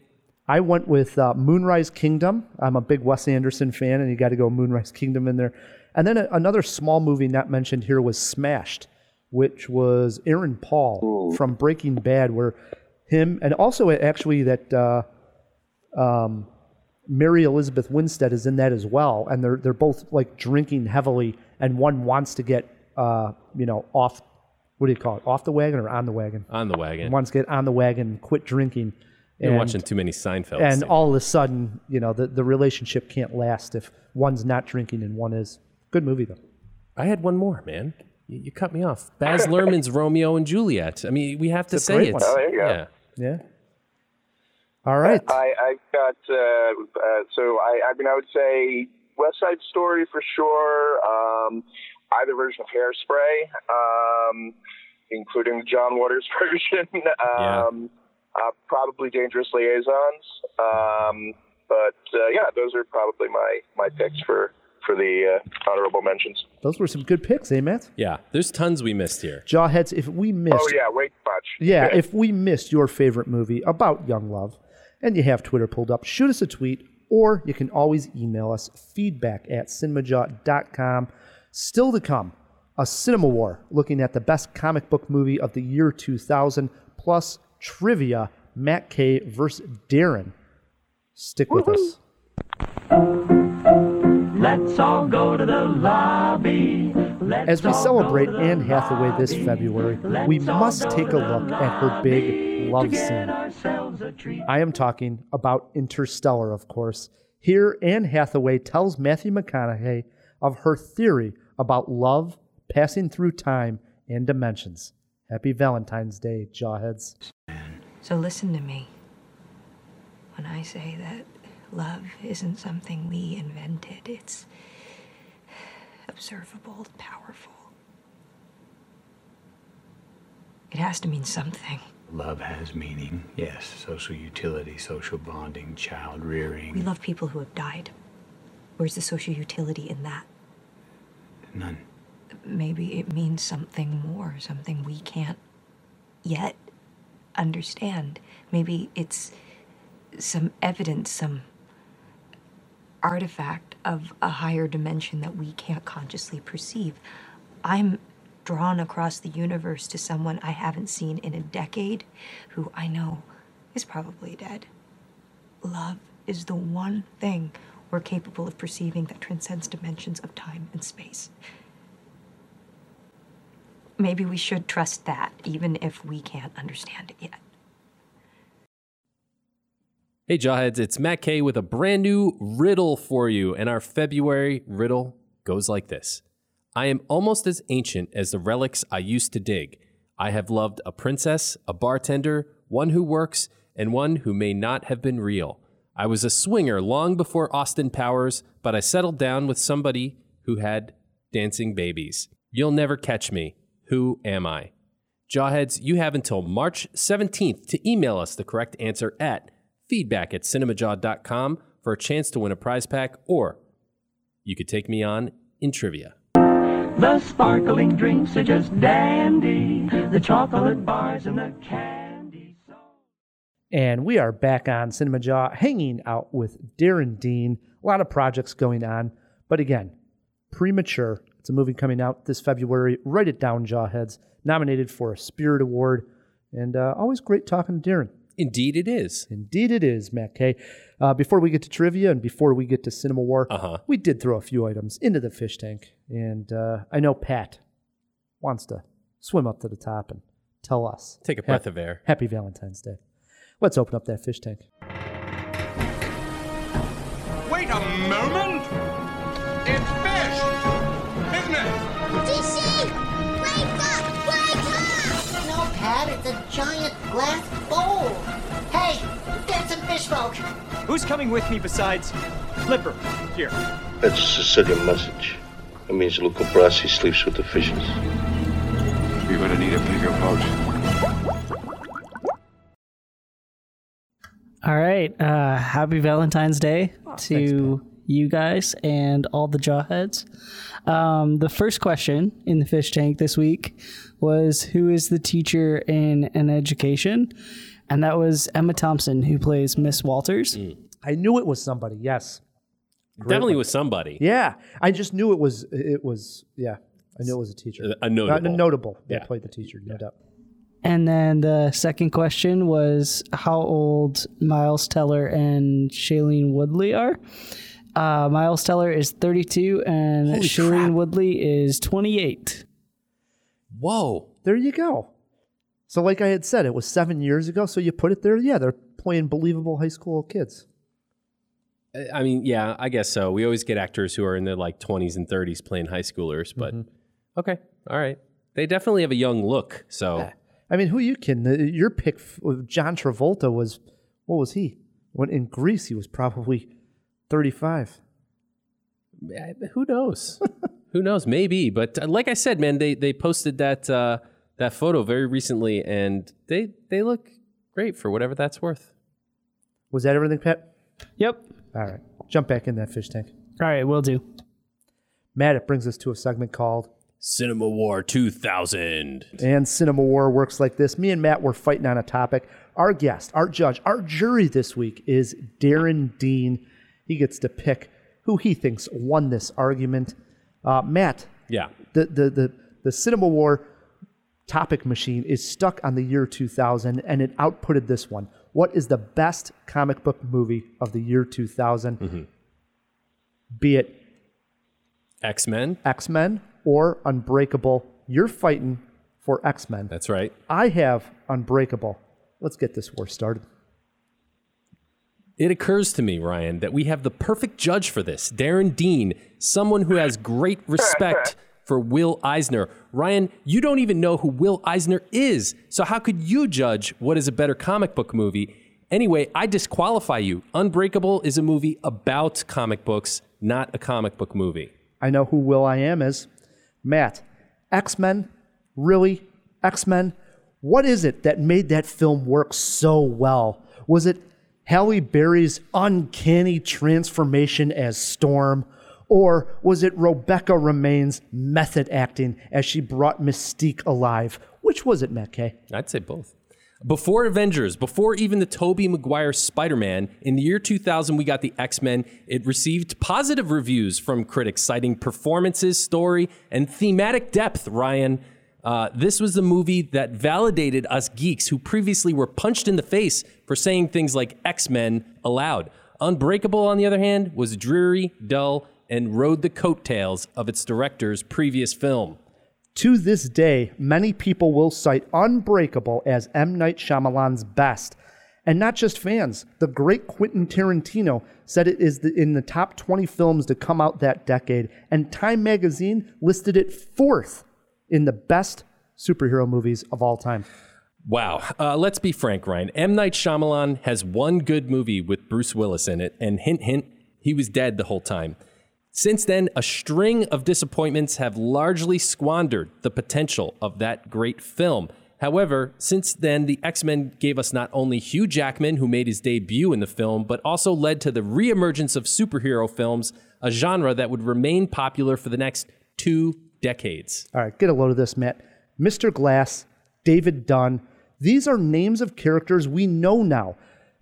I went with uh, Moonrise Kingdom. I'm a big Wes Anderson fan, and you got to go Moonrise Kingdom in there. And then a, another small movie not mentioned here was Smashed, which was Aaron Paul from Breaking Bad, where him and also actually that uh, um, Mary Elizabeth Winstead is in that as well, and they're they're both like drinking heavily, and one wants to get uh, you know off. What do you call it? Off the wagon or on the wagon? On the wagon. Wants to get on the wagon, quit drinking. Been and- watching too many Seinfeld. and all of a sudden, you know, the, the relationship can't last if one's not drinking and one is. Good movie though. I had one more, man. You, you cut me off. Baz Luhrmann's [LAUGHS] Romeo and Juliet. I mean, we have to It's say great it. Oh, there you go. Yeah. Yeah. All right. I, I got uh, uh, so I, I mean I would say West Side Story for sure. Um, either version of Hairspray, um, including the John Waters [LAUGHS] version. um, uh, probably Dangerous Liaisons. Um, but uh, yeah, those are probably my my picks for for the uh, honorable mentions. Those were some good picks, eh, Matt? Yeah, there's tons we missed here. Jawheads, if we missed Oh yeah, way too much. Yeah, if we missed your favorite movie about young love and you have Twitter pulled up, shoot us a tweet or you can always email us feedback at cinemajaw.com. Still to come, a cinema war looking at the best comic book movie of the year 2000 plus trivia Matt K versus Darren. Stick with us. Let's all go to the lobby. Let's As we celebrate go to the Anne Hathaway this. February, Let's we must take a look at her big love scene. ourselves a treat. I am talking about Interstellar, of course. Here, Anne Hathaway tells Matthew McConaughey of her theory about love passing through time and dimensions. Happy Valentine's Day, Jawheads. So listen to me. When I say that love isn't something we invented, it's observable, powerful. It has to mean something. Love has meaning, yes. Social utility, social bonding, child rearing. We love people who have died. Where's the social utility in that? None. Maybe it means something more, something we can't yet understand. Maybe it's some evidence, some artifact of a higher dimension that we can't consciously perceive. I'm drawn across the universe to someone I haven't seen in a decade who I know is probably dead. Love is the one thing we're capable of perceiving that transcends dimensions of time and space. Maybe we should trust that, even if we can't understand it yet. Hey, Jawheads, it's Matt K with a brand new riddle for you. And our February riddle goes like this I am almost as ancient as the relics I used to dig. I have loved a princess, a bartender, one who works, and one who may not have been real. I was a swinger long before Austin Powers, but I settled down with somebody who had dancing babies. You'll never catch me. Who am I? Jawheads, you have until March 17th to email us the correct answer at feedback at cinemajaw.com for a chance to win a prize pack, or you could take me on in trivia. The sparkling drinks are just dandy. The chocolate bars and the candy. So And we are back on Cinema Jaw, hanging out with Darren Dean. A lot of projects going on, but again, premature. It's a movie coming out this February. Write it down, Jawheads. Nominated for a Spirit Award, and uh, always great talking to Darren. Indeed, it is. Indeed, it is, Matt K. Uh, before we get to trivia and before we get to Cinema War, Uh-huh. we did throw a few items into the fish tank, and uh, I know Pat wants to swim up to the top and tell us. Take a breath of air. Happy Valentine's Day. Let's open up that fish tank. Wait a moment! Get some. Who's coming with me besides Flipper? Here. That's a Sicilian message. It means Luca Brasi sleeps with the fishes. We're gonna need a bigger boat. All right. Uh, happy Valentine's Day to you guys and all the jawheads. Um, the first question in the fish tank this week was Who is the teacher in an education? And that was Emma Thompson, who plays Miss Walters. I knew it was somebody. Yes. Great Definitely was somebody. Yeah, I just knew it was. It was. Yeah, I knew it was a teacher. A- a notable. Uh, notable. That Yeah. played the teacher, no doubt. And then the second question was how old Miles Teller and Shailene Woodley are. Uh, Miles Teller is 32 and Holy Shailene crap. Woodley is 28. Whoa. There you go. So, like I had said, it was seven years ago. So you put it there. Yeah, they're playing believable high school kids. I- mean, yeah, I guess so. We always get actors who are in their like 20s and 30s playing high schoolers, but okay. All right. They definitely have a young look. So I mean, who you kidding? Your pick, John Travolta, was what was he? When in Grease, he was probably thirty-five. eh, who knows? [LAUGHS] who knows? Maybe. But uh, like I said, man, they, they posted that, uh, that photo very recently and they, they look Great for whatever that's worth. Was that everything, Pat? Yep. All right. Jump back in that fish tank. All right, we'll do. Matt, it brings us to a segment called Cinema War 2000. And Cinema War works like this. Me and Matt were fighting on a topic. Our guest, our judge, our jury this week is Darren Dean. He gets to pick who he thinks won this argument. Uh, Matt, Yeah. the, the, the, the Cinema War topic machine is stuck on the year 2000 and it outputted this one. What is the best comic book movie of the year 2000? Mm-hmm. Be it X Men. X Men or Unbreakable. You're fighting for X Men. That's right. I have Unbreakable. Let's get this war started. It occurs to me, Ryan, that we have the perfect judge for this Darren Dean, someone who has great respect for Will Eisner. Ryan, you don't even know who Will Eisner is. So, how could you judge what is a better comic book movie? Anyway, I disqualify you. Unbreakable is a movie about comic books, not a comic book movie. I know who Will I Am is. Matt, X Men? Really? X Men? What is it that made that film work so well? Was it Halle Berry's uncanny transformation as Storm? Or was it Rebecca Romijn's method acting as she brought Mystique alive? Which was it, Matt Kay? I'd say both. Before Avengers, before even the Tobey Maguire Spider-Man, in the year 2000 we got the X-Men. It received positive reviews from critics citing performances, story, and thematic depth, Ryan. Uh, this was the movie that validated us geeks who previously were punched in the face for saying things like X-Men aloud. Unbreakable, on the other hand, was dreary, dull, and rode the coattails of its director's previous film. To this day, many people will cite Unbreakable as M. Night Shyamalan's best. And not just fans. The great Quentin Tarantino said it is the, in the top 20 films to come out that decade, and Time magazine listed it fourth in the best superhero movies of all time. Wow. Uh, let's be frank, Ryan. M. Night Shyamalan has one good movie with Bruce Willis in it, and hint, hint, he was dead the whole time. Since then, a string of disappointments have largely squandered the potential of that great film. However, since then, the X Men gave us not only Hugh Jackman, who made his debut in the film, but also led to the reemergence of superhero films, a genre that would remain popular for the next two decades. All right, get a load of this, Matt. Mr. Glass, David Dunn, these are names of characters we know now.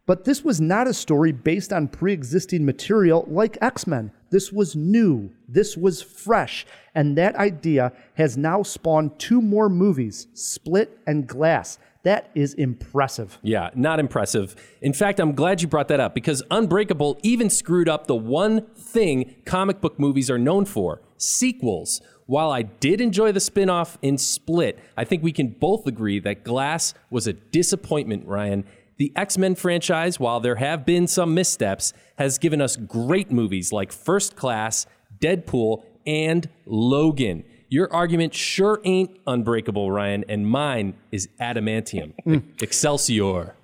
But this was not a story based on pre existing material like X Men. This was new, this was fresh, and that idea has now spawned two more movies Split and Glass. That is impressive. Yeah, not impressive. In fact, I'm glad you brought that up because Unbreakable even screwed up the one thing comic book movies are known for sequels. While I did enjoy the spin off in Split, I think we can both agree that Glass was a disappointment, Ryan. The X Men franchise, while there have been some missteps, has given us great movies like First Class, Deadpool, and Logan. Your argument sure ain't unbreakable, Ryan, and mine is adamantium. Hmm. Excelsior.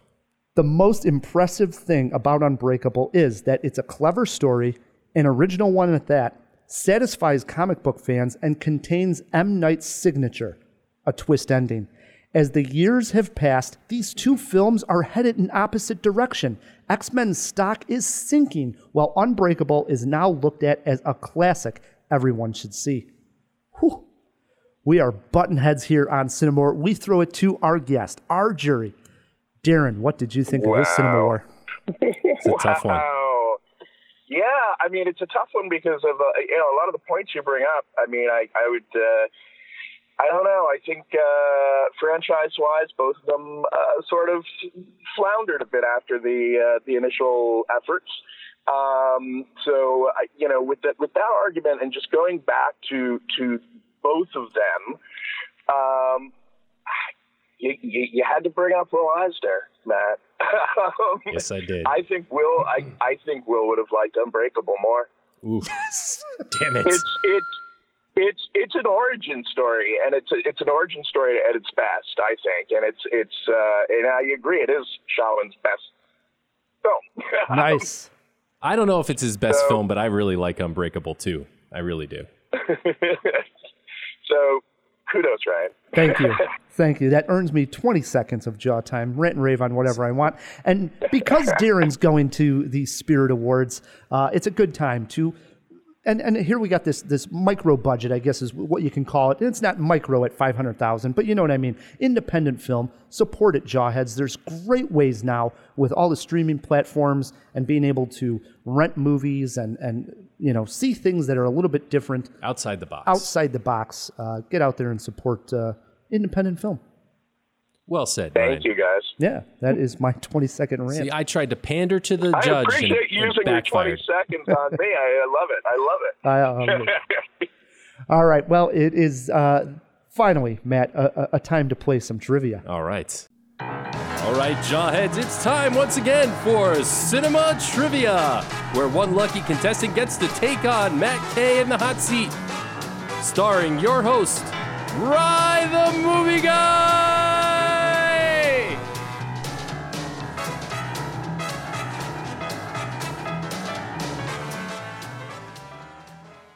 The most impressive thing about Unbreakable is that it's a clever story, an original one at that, satisfies comic book fans, and contains M. Night's signature, a twist ending. As the years have passed, these two films are headed in opposite direction. X Men's stock is sinking, while Unbreakable is now looked at as a classic everyone should see. Whew. We are button heads here on Cinema. We throw it to our guest, our jury. Darren, what did you think of this Cinema War? It's a tough one. Yeah, I mean it's a tough one because of uh, you know a lot of the points you bring up. I mean, I I would uh, I don't know. I think uh, franchise wise, both of them uh, sort of floundered a bit after the uh, the initial efforts. Um, so I- you know, with that with that argument and just going back to to both of them, um, you, you, you had to bring up Will Eisner, Matt. Um, [LAUGHS] Yes, I did. I think Will. I, I think Will would have liked Unbreakable more. Ooh. [LAUGHS] Damn it. It's it's it's it's an origin story, and it's a, it's an origin story at its best, I think. And it's it's uh, and I agree, it is Shyamalan's best film. [LAUGHS] Nice. I don't know if it's his best film, but I really like Unbreakable too. I really do. so kudos, Ryan. Thank you. [LAUGHS] Thank you. That earns me 20 seconds of jaw time, rant and rave on whatever I want. And because Darren's going to the Spirit Awards, uh, it's a good time to. And, and here we got this this micro budget, I guess is what you can call it. It's not micro at 500,000, but you know what I mean. Independent film, support it, Jawheads. There's great ways now with all the streaming platforms and being able to rent movies and, and you know, see things that are a little bit different outside the box. outside the box. Uh, get out there and support uh, independent film. Well said. Thank Ryan. you, guys. Yeah, that is my [LAUGHS] 20 second rant. See, I tried to pander to the I judge appreciate and, and using your 20 seconds on me. I, I love it. I love it. I, um, [LAUGHS] all right. Well, it is uh, finally, Matt, a, a- a time to play some trivia. All right. All right, Jawheads, it's time once again for Cinema Trivia, where one lucky contestant gets to take on Matt Kay in the hot seat. Starring your host, Rye the Movie Guy!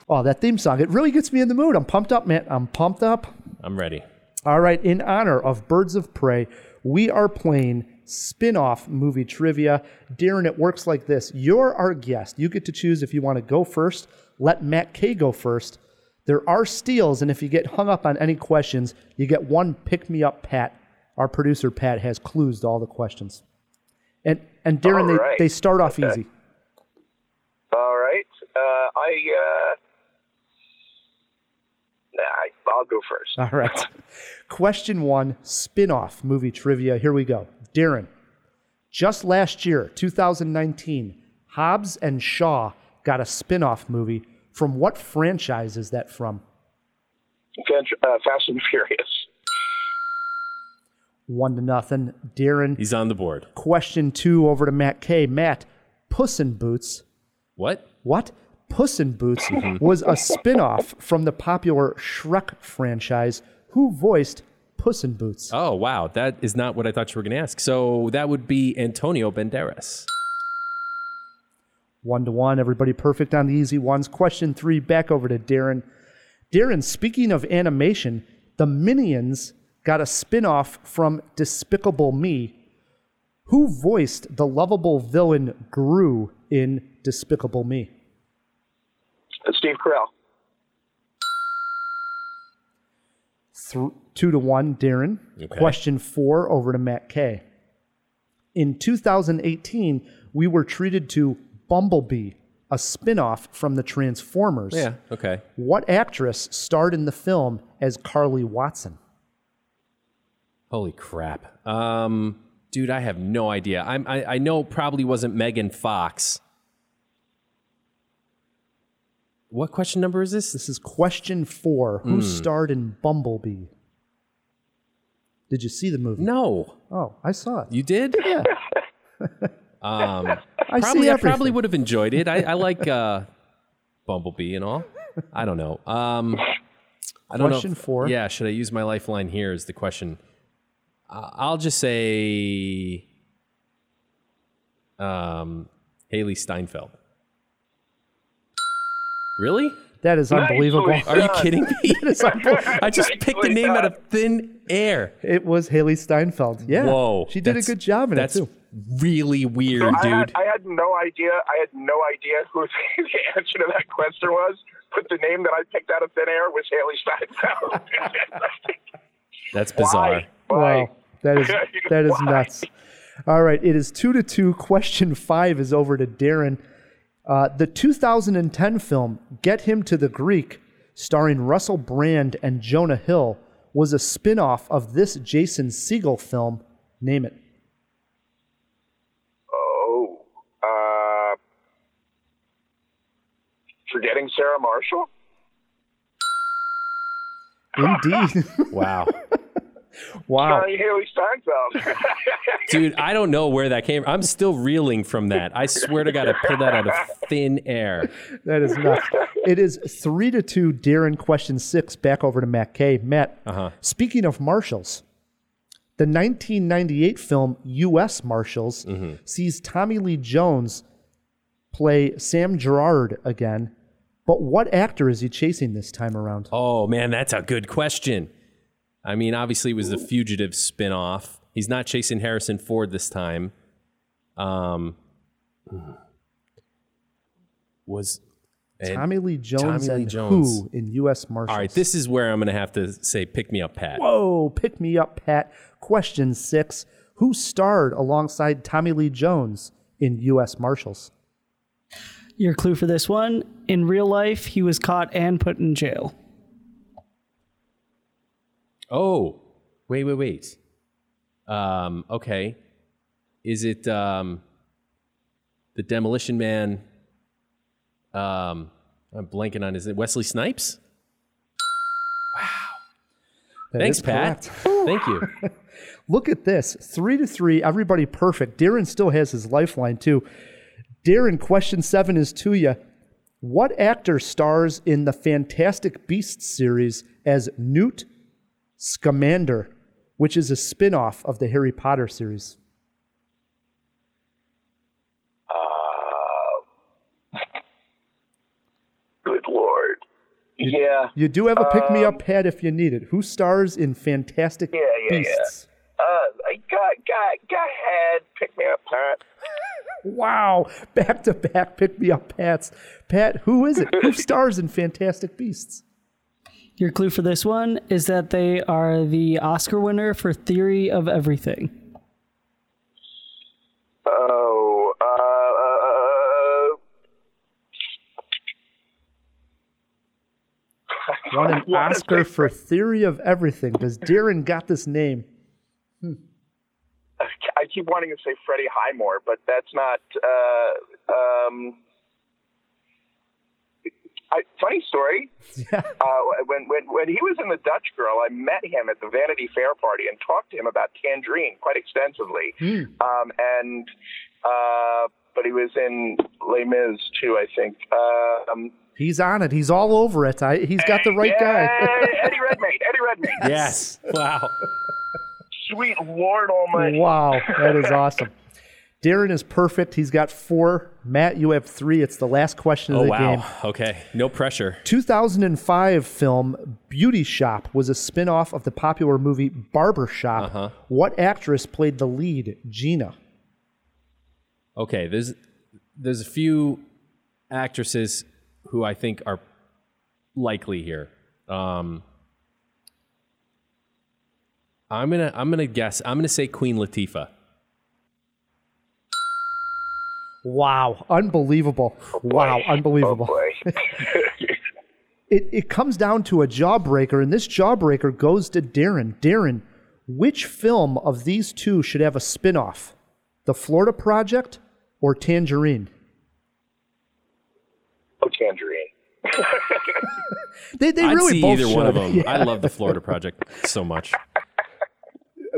Oh, that theme song. It really gets me in the mood. I'm pumped up, Matt. I'm pumped up. I'm ready. All right. In honor of Birds of Prey, we are playing spin off movie trivia. Darren, it works like this you're our guest. You get to choose if you want to go first. Let Matt K go first. There are steals, and if you get hung up on any questions, you get one pick me up, Pat. Our producer, Pat, has clues to all the questions. And, and Darren, All they, they start off Okay. easy. All right. Uh, I. Uh, nah, I- I'll go first. All right. Question one spin off movie trivia. Here we go. Darren, just last year, 2019, Hobbs and Shaw got a spin off movie. From what franchise is that from? Uh, Fast and Furious. One to nothing. Darren, He's on the board. question two over to Matt K. Matt, Puss in Boots. What? What? Puss in Boots Mm-hmm. was a spin off from the popular Shrek franchise. Who voiced Puss in Boots? Oh, wow. That is not what I thought you were going to ask. So that would be Antonio Banderas. One to one. Everybody perfect on the easy ones. Question three, back over to Darren. Darren, speaking of animation, the Minions got a spin off from Despicable Me. Who voiced the lovable villain Gru in Despicable Me? Steve Carell. Th- two to one, Darren. Okay. Question four over to Matt K. In 2018, we were treated to Bumblebee, a spin off from the Transformers. Yeah, okay. What actress starred in the film as Carly Watson? Holy crap. Um, dude, I have no idea. I'm, I, I know it probably wasn't Megan Fox. What question number is this? This is question four. Who Hmm. starred in Bumblebee? Did you see the movie? No. Oh, I saw it. You did? Yeah. [LAUGHS] Um, [LAUGHS] I see probably, I probably would have enjoyed it. I, I like uh, Bumblebee and all. I don't know. Um, I don't Question know. if- four. Yeah, should I use my lifeline here? Is the question. Uh, I'll just say um, Hailee Steinfeld. Really? That is unbelievable. Are you kidding me? [LAUGHS] That is unbelievable. I just picked a name out of thin air. It was Hailee Steinfeld. Yeah. Whoa. She did a good job in it That's too. really weird, So I dude. had, I had no idea. I had no idea [LAUGHS] who the answer to that question was. But the name that I picked out of thin air was Hailee Steinfeld. [LAUGHS] That's bizarre. Wow. That is that is Why? nuts. All right, it is two to two. Question five is over to Darren. Uh, the 2010 film "Get Him to the Greek," starring Russell Brand and Jonah Hill, was a spin-off of this Jason Segel film. Name it. oh, uh, forgetting Sarah Marshall. Indeed. [LAUGHS] Wow. Wow. Starring Hailee Steinfeld. Dude, I don't know where that came. from. I'm still reeling from that. I swear to God, I pulled that out of thin air. That is nuts. it is three to two. Darren, question six. Back over to Matt K. Matt. Uh-huh. Speaking of marshals, the 1998 film U.S. Marshals Mm-hmm. sees Tommy Lee Jones play Sam Gerard again. But what actor is he chasing this time around? Oh man, that's a good question. I mean, obviously, it was the Fugitive spinoff. He's not chasing Harrison Ford this time. Um, was and Tommy Lee Jones Tommy Lee and Jones. who in U.S. Marshals? All right, this is where I'm going to have to say, pick me up, Pat. Whoa, pick me up, Pat. Question six: Who starred alongside Tommy Lee Jones in U.S. Marshals? Your clue for this one in real life, he was caught and put in jail. Oh, wait, wait, wait. Um, okay. Is it um, the Demolition Man? Um, I'm blanking on his name. Wesley Snipes? That Thanks, Pat. [LAUGHS] Thank you. [LAUGHS] Look at this. Three to three. Everybody perfect. Darren still has his lifeline, too. Darren, question seven is to you. What actor stars in the Fantastic Beasts series as Newt Scamander, which is a spin off of the Harry Potter series? Good lord. Yeah. You do have a pick me Um, up Pat if you need it. Who stars in Fantastic Yeah, yeah, Beasts? yeah. Uh, I got, got, go ahead. Pick me up, Pat. Wow. Back to back pick me up Pats. Pat, who is it? who [LAUGHS] stars in Fantastic Beasts? Your clue for this one is that they are the Oscar winner for Theory of Everything. Oh, uh, Won an [LAUGHS] Oscar for Theory of Everything. Does Darren got this name? I keep wanting to say Freddie Highmore, but that's not. Uh, um, I, funny story. [LAUGHS] Yeah. Uh, when when when he was in the Dutch Girl, I met him at the Vanity Fair party and talked to him about Tangerine quite extensively. Hmm. Um, and uh, but he was in Les Mis too, I think. Um, He's on it. He's all over it. I, he's got the right guy. Eddie Redmayne. [LAUGHS] Eddie Redmayne. Yes. Wow. Sweet Lord Almighty. wow, that is [LAUGHS] awesome. Darren is perfect. He's got four. Matt, you have three. It's the last question of Oh, the wow. game. Okay. No pressure. 2005 film Beauty Shop was a spin off of the popular movie Barber Shop. Uh-huh. What actress played the lead, Gina? Okay. There's there's a few actresses who I think are likely here. Um, I'm gonna I'm gonna guess. I'm gonna say Queen Latifah. Wow, unbelievable. wow, unbelievable. Oh, [LAUGHS] [LAUGHS] it, it comes down to a jawbreaker, and this jawbreaker goes to Darren. Darren, which film of these two should have a spin off? The Florida Project or Tangerine? Oh, Tangerine. [LAUGHS] They, they I'd really see both either one of should. them. Yeah. I love the Florida Project so much.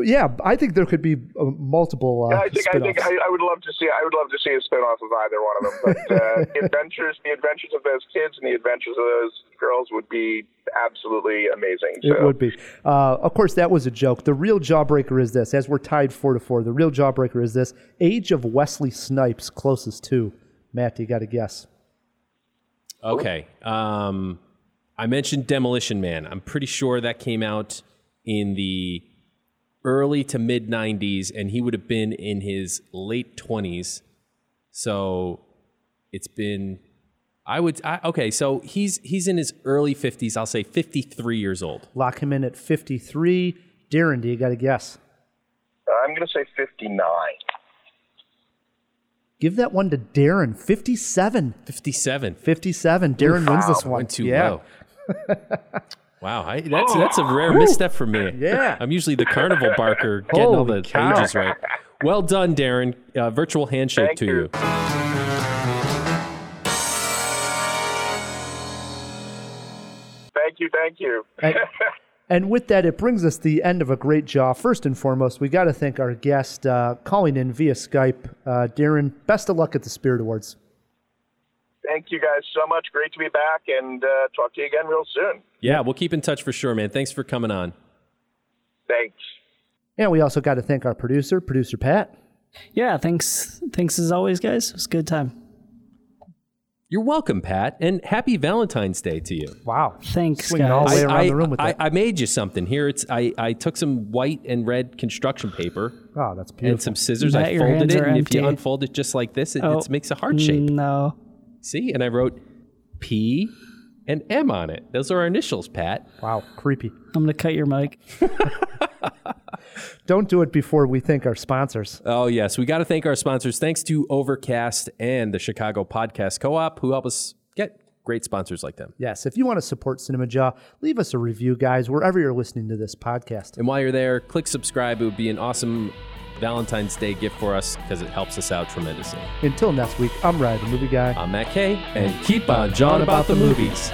Yeah, I think there could be uh, multiple uh, I think I think spin-offs. I, I would love to see I would love to see a spin-off of either one of them. But uh, [LAUGHS] the adventures the adventures of those kids and the adventures of those girls would be absolutely amazing. So. It would be. Uh, of course, that was a joke. The real jawbreaker is this. As we're tied four to four, the real jawbreaker is this. Age of Wesley Snipes closest to. Matt, you got to guess. Okay. Um, I mentioned Demolition Man. I'm pretty sure that came out in the early to mid 90s, and he would have been in his late 20s. So it's been. I would I, okay. So he's he's in his early 50s. I'll say 53 years old. Lock him in at 53. Darren, do you got a guess? Uh, I'm going to say 59. Give that one to Darren. 57. 57. 57. Darren wins this one. went too yeah. low. [LAUGHS] Wow, I, that's that's a rare misstep for me. [LAUGHS] Yeah. I'm usually the carnival barker [LAUGHS] getting all the cow. ages right. [LAUGHS] Well done, Darren. Uh, virtual handshake Thank to you. you. Thank you, thank you. And, and with that, it brings us the end of a great jaw. First and foremost, we got to thank our guest uh, calling in via Skype. Uh, Darren, best of luck at the Spirit Awards. Thank you guys so much. Great to be back and uh, talk to you again real soon. Yeah, we'll keep in touch for sure, man. Thanks for coming on. Thanks. And we also got to thank our producer, producer Pat. Yeah, thanks. Thanks as always, guys. It was a good time. You're welcome, Pat, and happy Valentine's Day to you. Wow. Thanks, Swinging all the way around I, the room with I, that. I made you something here. It's I, I took some white and red construction paper oh, that's beautiful. and some scissors. Matt, I your folded hands it, are and if you empty. unfold it just like this, it, Oh, it makes a heart shape. No. See, and I wrote P and M on it. Those are our initials, Pat. wow, creepy. I'm going to cut your mic. [LAUGHS] Don't do it before we thank our sponsors. Oh yes, we got to thank our sponsors. Thanks to Overcast and the Chicago Podcast Co-op who help us get great sponsors like them. Yes, if you want to support Cinema Jaw, leave us a review, guys, wherever you're listening to this podcast. And while you're there, click subscribe. It would be an awesome Valentine's Day gift for us because it helps us out tremendously. Until next week, I'm Ryan, the movie guy. I'm Matt Kay, and keep on jawing about the movies.